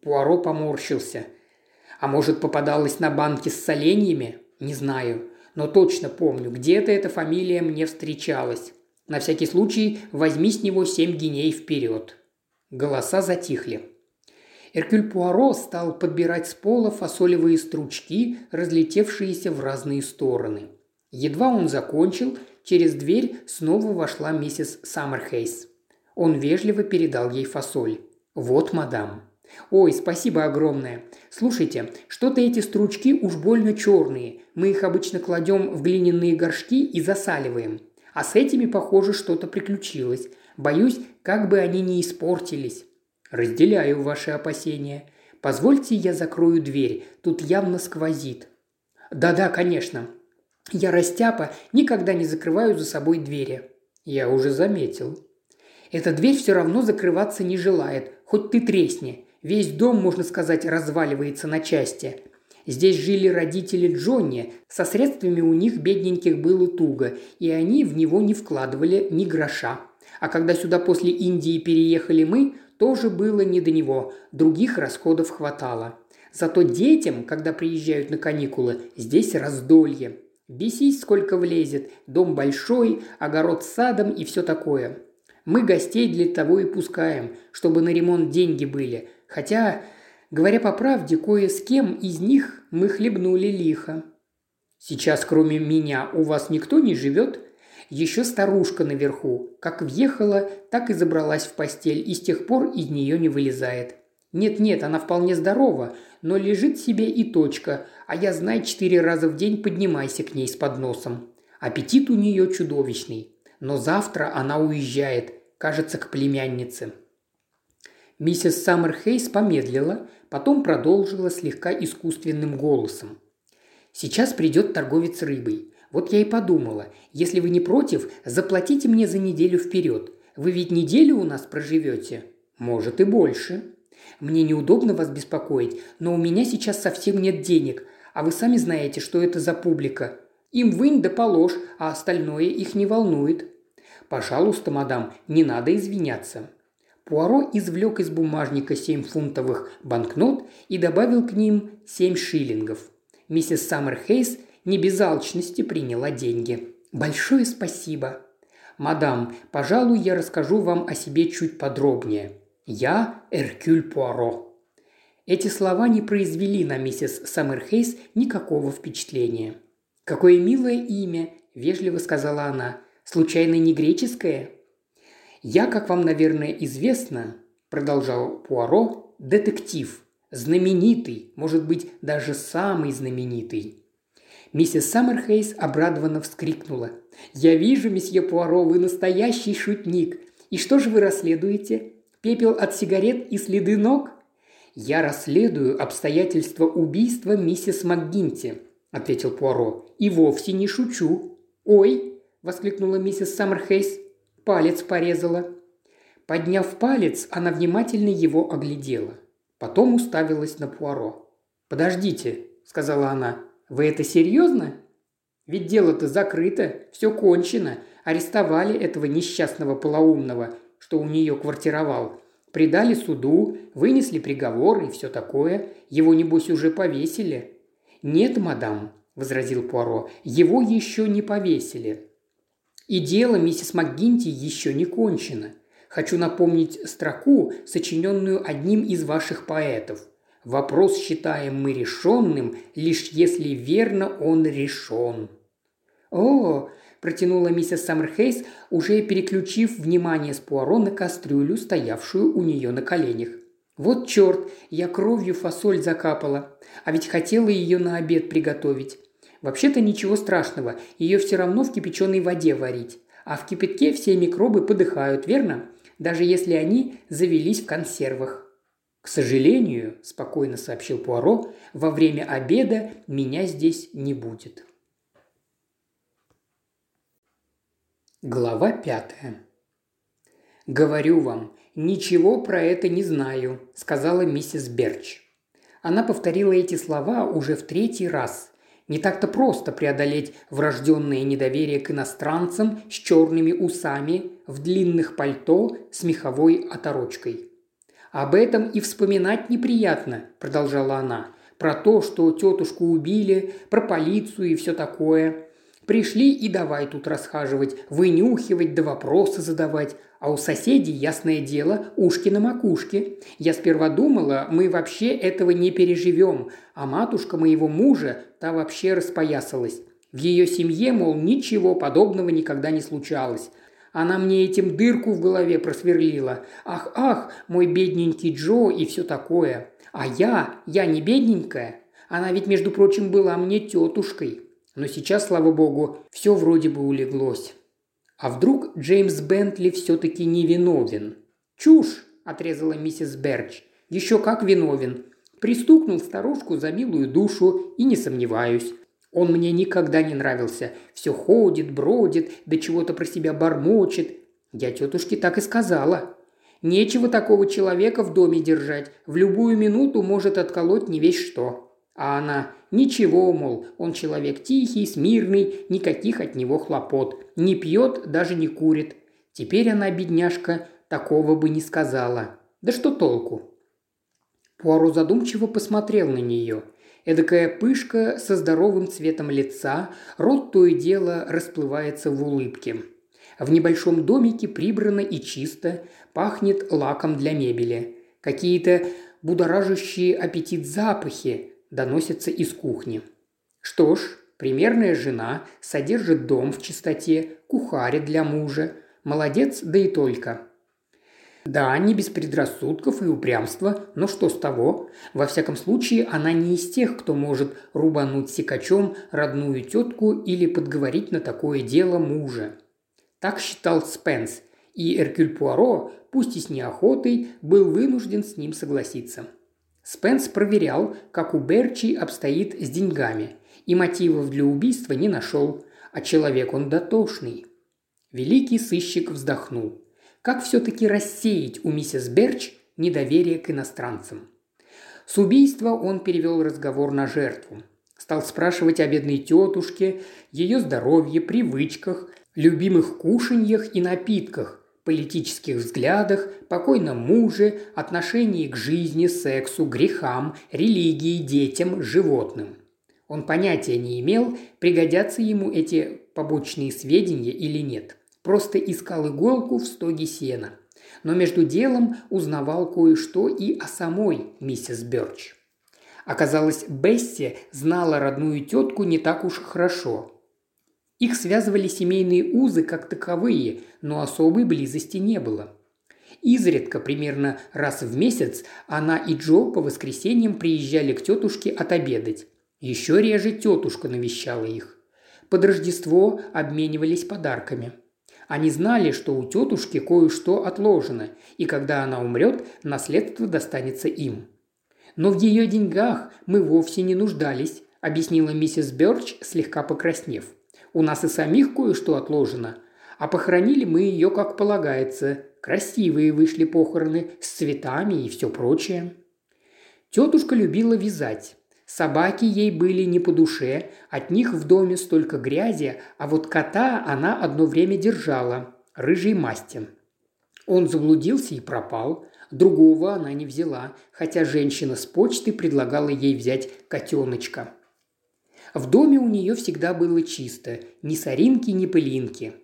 Пуаро поморщился. А может, попадалась на банке с соленьями? Не знаю. Но точно помню, где-то эта фамилия мне встречалась. На всякий случай возьми с него семь геней вперед. Голоса затихли. Эркюль Пуаро стал подбирать с пола фасолевые стручки, разлетевшиеся в разные стороны. Едва он закончил, через дверь снова вошла миссис Саммерхейс. Он вежливо передал ей фасоль. «Вот, мадам». «Ой, спасибо огромное. Слушайте, что-то эти стручки уж больно черные. Мы их обычно кладем в глиняные горшки и засаливаем. А с этими, похоже, что-то приключилось. Боюсь, как бы они не испортились». «Разделяю ваши опасения. Позвольте, я закрою дверь. Тут явно сквозит». «Да-да, конечно. Я растяпа, никогда не закрываю за собой двери». «Я уже заметил», эта дверь все равно закрываться не желает, хоть ты тресни. Весь дом, можно сказать, разваливается на части. Здесь жили родители Джонни, со средствами у них бедненьких было туго, и они в него не вкладывали ни гроша. А когда сюда после Индии переехали мы, тоже было не до него, других расходов хватало. Зато детям, когда приезжают на каникулы, здесь раздолье. Бесись, сколько влезет, дом большой, огород с садом и все такое. Мы гостей для того и пускаем, чтобы на ремонт деньги были. Хотя, говоря по правде, кое с кем из них мы хлебнули лихо. Сейчас, кроме меня, у вас никто не живет? Еще старушка наверху. Как въехала, так и забралась в постель, и с тех пор из нее не вылезает. Нет-нет, она вполне здорова, но лежит себе и точка, а я, знай, четыре раза в день поднимайся к ней с подносом. Аппетит у нее чудовищный. Но завтра она уезжает, кажется, к племяннице. Миссис Саммерхейс помедлила, потом продолжила слегка искусственным голосом. «Сейчас придет торговец рыбой. Вот я и подумала, если вы не против, заплатите мне за неделю вперед. Вы ведь неделю у нас проживете? Может и больше. Мне неудобно вас беспокоить, но у меня сейчас совсем нет денег, а вы сами знаете, что это за публика. Им вынь да положь, а остальное их не волнует. Пожалуйста, мадам, не надо извиняться». Пуаро извлек из бумажника семь фунтовых банкнот и добавил к ним семь шиллингов. Миссис Саммерхейс не без алчности приняла деньги. «Большое спасибо», «Мадам, пожалуй, я расскажу вам о себе чуть подробнее. Я Эркюль Пуаро». Эти слова не произвели на миссис Саммерхейс никакого впечатления. «Какое милое имя», – вежливо сказала она. «Случайно не греческое?» «Я, как вам, наверное, известно», – продолжал Пуаро, – «детектив. Знаменитый, может быть, даже самый знаменитый». Миссис Саммерхейс обрадованно вскрикнула. «Я вижу, месье Пуаро, вы настоящий шутник. И что же вы расследуете? Пепел от сигарет и следы ног?» «Я расследую обстоятельства убийства миссис МакГинти», – ответил Пуаро. «И вовсе не шучу». «Ой!» – воскликнула миссис Саммерхейс. «Палец порезала». Подняв палец, она внимательно его оглядела. Потом уставилась на Пуаро. «Подождите», – сказала она. «Вы это серьезно?» Ведь дело-то закрыто, все кончено. Арестовали этого несчастного полоумного, что у нее квартировал. Придали суду, вынесли приговор и все такое. Его, небось, уже повесили». «Нет, мадам», – возразил Пуаро, – «его еще не повесили». «И дело миссис МакГинти еще не кончено. Хочу напомнить строку, сочиненную одним из ваших поэтов. Вопрос считаем мы решенным, лишь если верно он решен. «О!» – протянула миссис Саммерхейс, уже переключив внимание с Пуаро на кастрюлю, стоявшую у нее на коленях. «Вот черт, я кровью фасоль закапала, а ведь хотела ее на обед приготовить. Вообще-то ничего страшного, ее все равно в кипяченой воде варить. А в кипятке все микробы подыхают, верно? Даже если они завелись в консервах. «К сожалению», – спокойно сообщил Пуаро, – «во время обеда меня здесь не будет». Глава пятая. «Говорю вам, ничего про это не знаю», – сказала миссис Берч. Она повторила эти слова уже в третий раз. Не так-то просто преодолеть врожденное недоверие к иностранцам с черными усами, в длинных пальто с меховой оторочкой. «Об этом и вспоминать неприятно», – продолжала она. «Про то, что тетушку убили, про полицию и все такое. Пришли и давай тут расхаживать, вынюхивать да вопросы задавать. А у соседей, ясное дело, ушки на макушке. Я сперва думала, мы вообще этого не переживем, а матушка моего мужа, та вообще распоясалась. В ее семье, мол, ничего подобного никогда не случалось. Она мне этим дырку в голове просверлила. Ах, ах, мой бедненький Джо и все такое. А я, я не бедненькая. Она ведь, между прочим, была мне тетушкой. Но сейчас, слава богу, все вроде бы улеглось. А вдруг Джеймс Бентли все-таки не виновен? «Чушь!» – отрезала миссис Берч. «Еще как виновен. Пристукнул старушку за милую душу и не сомневаюсь. Он мне никогда не нравился. Все ходит, бродит, да чего-то про себя бормочет. Я тетушке так и сказала. Нечего такого человека в доме держать. В любую минуту может отколоть не весь что. А она «Ничего, мол, он человек тихий, смирный, никаких от него хлопот. Не пьет, даже не курит». Теперь она, бедняжка, такого бы не сказала. Да что толку? Пуаро задумчиво посмотрел на нее. Эдакая пышка со здоровым цветом лица, рот то и дело расплывается в улыбке. В небольшом домике прибрано и чисто, пахнет лаком для мебели. Какие-то будоражащие аппетит запахи доносятся из кухни. Что ж, примерная жена содержит дом в чистоте, кухарит для мужа. Молодец, да и только. Да, не без предрассудков и упрямства, но что с того? Во всяком случае, она не из тех, кто может рубануть секачом родную тетку или подговорить на такое дело мужа. Так считал Спенс, и Эркюль Пуаро, пусть и с неохотой, был вынужден с ним согласиться. Спенс проверял, как у Берчи обстоит с деньгами, и мотивов для убийства не нашел, а человек он дотошный. Великий сыщик вздохнул – как все-таки рассеять у миссис Берч недоверие к иностранцам? С убийства он перевел разговор на жертву. Стал спрашивать о бедной тетушке, ее здоровье, привычках, любимых кушаньях и напитках, политических взглядах, покойном муже, отношении к жизни, сексу, грехам, религии, детям, животным. Он понятия не имел, пригодятся ему эти побочные сведения или нет просто искал иголку в стоге сена. Но между делом узнавал кое-что и о самой миссис Бёрч. Оказалось, Бесси знала родную тетку не так уж хорошо. Их связывали семейные узы как таковые, но особой близости не было. Изредка, примерно раз в месяц, она и Джо по воскресеньям приезжали к тетушке отобедать. Еще реже тетушка навещала их. Под Рождество обменивались подарками – они знали, что у тетушки кое-что отложено, и когда она умрет, наследство достанется им. «Но в ее деньгах мы вовсе не нуждались», – объяснила миссис Бёрч, слегка покраснев. «У нас и самих кое-что отложено, а похоронили мы ее как полагается. Красивые вышли похороны, с цветами и все прочее». Тетушка любила вязать. Собаки ей были не по душе, от них в доме столько грязи, а вот кота она одно время держала, рыжий мастин. Он заблудился и пропал, другого она не взяла, хотя женщина с почты предлагала ей взять котеночка. В доме у нее всегда было чисто, ни соринки, ни пылинки.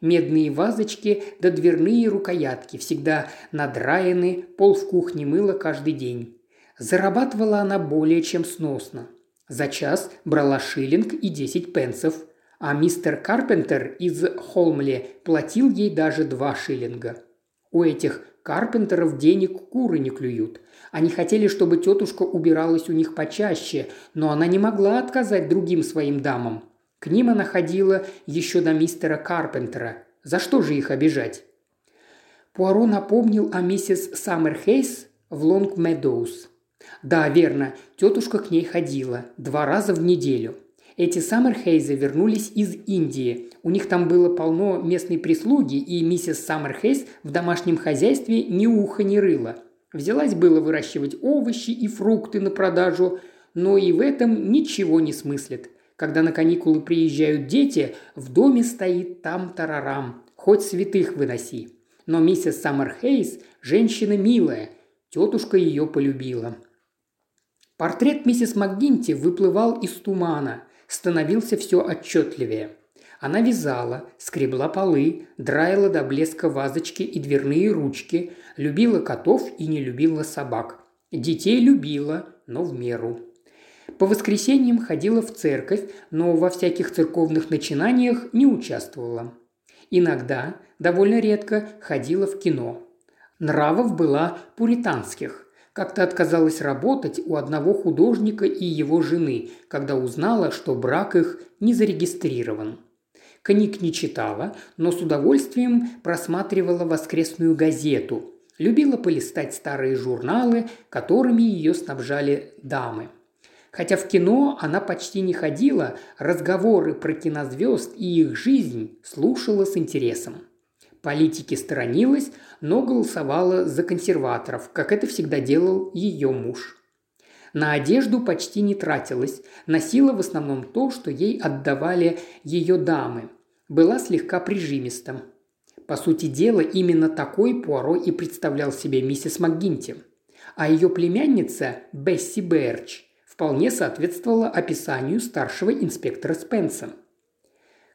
Медные вазочки да дверные рукоятки всегда надраены, пол в кухне мыла каждый день. Зарабатывала она более чем сносно. За час брала шиллинг и 10 пенсов, а мистер Карпентер из Холмли платил ей даже два шиллинга. У этих Карпентеров денег куры не клюют. Они хотели, чтобы тетушка убиралась у них почаще, но она не могла отказать другим своим дамам. К ним она ходила еще до мистера Карпентера. За что же их обижать? Пуаро напомнил о миссис Саммерхейс в Лонг Медоуз. Да, верно, тетушка к ней ходила два раза в неделю. Эти Саммерхейзы вернулись из Индии. У них там было полно местной прислуги, и миссис Саммерхейз в домашнем хозяйстве ни уха не рыла. Взялась было выращивать овощи и фрукты на продажу, но и в этом ничего не смыслит. Когда на каникулы приезжают дети, в доме стоит там тарарам, хоть святых выноси. Но миссис Саммерхейз – женщина милая, тетушка ее полюбила. Портрет миссис МакГинти выплывал из тумана, становился все отчетливее. Она вязала, скребла полы, драила до блеска вазочки и дверные ручки, любила котов и не любила собак. Детей любила, но в меру. По воскресеньям ходила в церковь, но во всяких церковных начинаниях не участвовала. Иногда, довольно редко, ходила в кино. Нравов была пуританских. Как-то отказалась работать у одного художника и его жены, когда узнала, что брак их не зарегистрирован. Книг не читала, но с удовольствием просматривала воскресную газету. Любила полистать старые журналы, которыми ее снабжали дамы. Хотя в кино она почти не ходила, разговоры про кинозвезд и их жизнь слушала с интересом. Политики сторонилась, но голосовала за консерваторов, как это всегда делал ее муж. На одежду почти не тратилась, носила в основном то, что ей отдавали ее дамы. Была слегка прижимиста. По сути дела, именно такой Пуаро и представлял себе миссис МакГинти. А ее племянница Бесси Берч вполне соответствовала описанию старшего инспектора Спенса.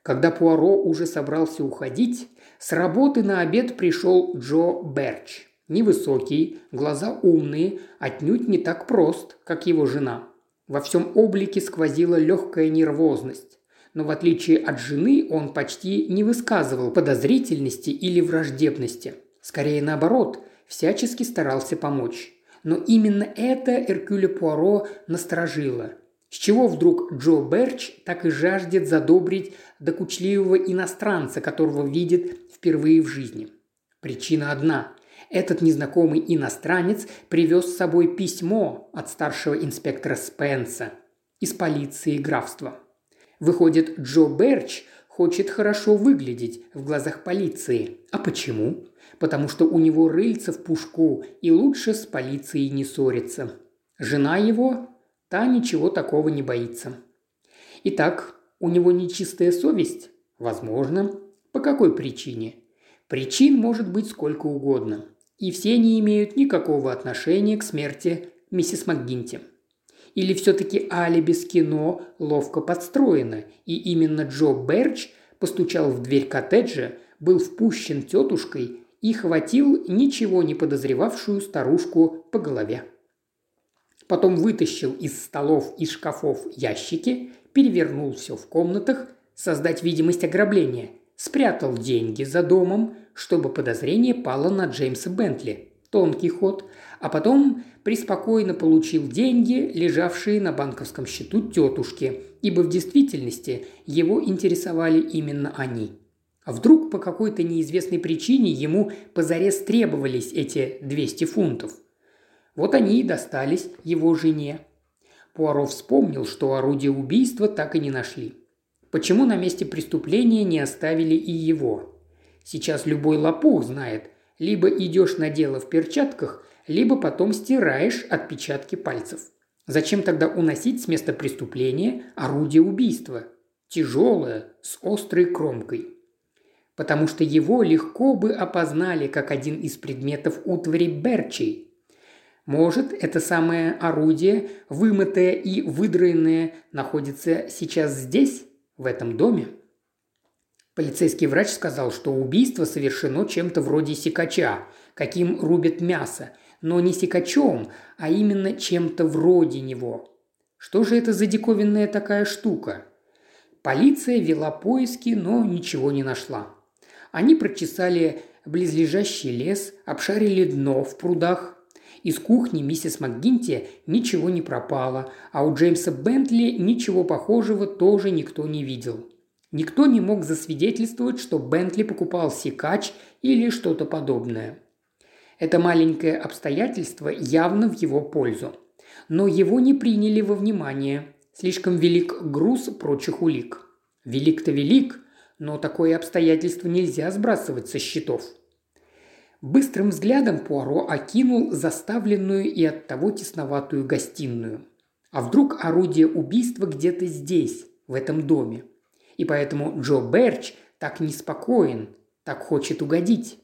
Когда Пуаро уже собрался уходить, с работы на обед пришел Джо Берч. Невысокий, глаза умные, отнюдь не так прост, как его жена. Во всем облике сквозила легкая нервозность. Но в отличие от жены он почти не высказывал подозрительности или враждебности. Скорее наоборот, всячески старался помочь. Но именно это Эркюля Пуаро насторожило. С чего вдруг Джо Берч так и жаждет задобрить докучливого иностранца, которого видит впервые в жизни? Причина одна. Этот незнакомый иностранец привез с собой письмо от старшего инспектора Спенса из полиции графства. Выходит, Джо Берч хочет хорошо выглядеть в глазах полиции. А почему? Потому что у него рыльца в пушку и лучше с полицией не ссориться. Жена его, та ничего такого не боится. Итак, у него нечистая совесть? Возможно. По какой причине? Причин может быть сколько угодно. И все не имеют никакого отношения к смерти миссис МакГинти. Или все-таки алиби с кино ловко подстроено, и именно Джо Берч постучал в дверь коттеджа, был впущен тетушкой и хватил ничего не подозревавшую старушку по голове. Потом вытащил из столов и шкафов ящики, перевернул все в комнатах, создать видимость ограбления, спрятал деньги за домом, чтобы подозрение пало на Джеймса Бентли. Тонкий ход. А потом преспокойно получил деньги, лежавшие на банковском счету тетушки, ибо в действительности его интересовали именно они. А вдруг по какой-то неизвестной причине ему позарез требовались эти 200 фунтов? Вот они и достались его жене. Пуаро вспомнил, что орудие убийства так и не нашли. Почему на месте преступления не оставили и его? Сейчас любой лопух знает, либо идешь на дело в перчатках, либо потом стираешь отпечатки пальцев. Зачем тогда уносить с места преступления орудие убийства? Тяжелое, с острой кромкой. Потому что его легко бы опознали как один из предметов утвари Берчей. Может, это самое орудие, вымытое и выдраенное, находится сейчас здесь, в этом доме? Полицейский врач сказал, что убийство совершено чем-то вроде секача, каким рубят мясо, но не секачом, а именно чем-то вроде него. Что же это за диковинная такая штука? Полиция вела поиски, но ничего не нашла. Они прочесали близлежащий лес, обшарили дно в прудах. Из кухни миссис МакГинти ничего не пропало, а у Джеймса Бентли ничего похожего тоже никто не видел. Никто не мог засвидетельствовать, что Бентли покупал секач или что-то подобное. Это маленькое обстоятельство явно в его пользу. Но его не приняли во внимание. Слишком велик груз прочих улик. Велик-то велик, но такое обстоятельство нельзя сбрасывать со счетов. Быстрым взглядом Пуаро окинул заставленную и оттого тесноватую гостиную. А вдруг орудие убийства где-то здесь, в этом доме? И поэтому Джо Берч так неспокоен, так хочет угодить.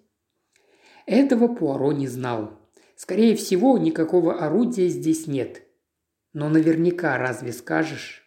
Этого Пуаро не знал. Скорее всего, никакого орудия здесь нет. Но наверняка разве скажешь?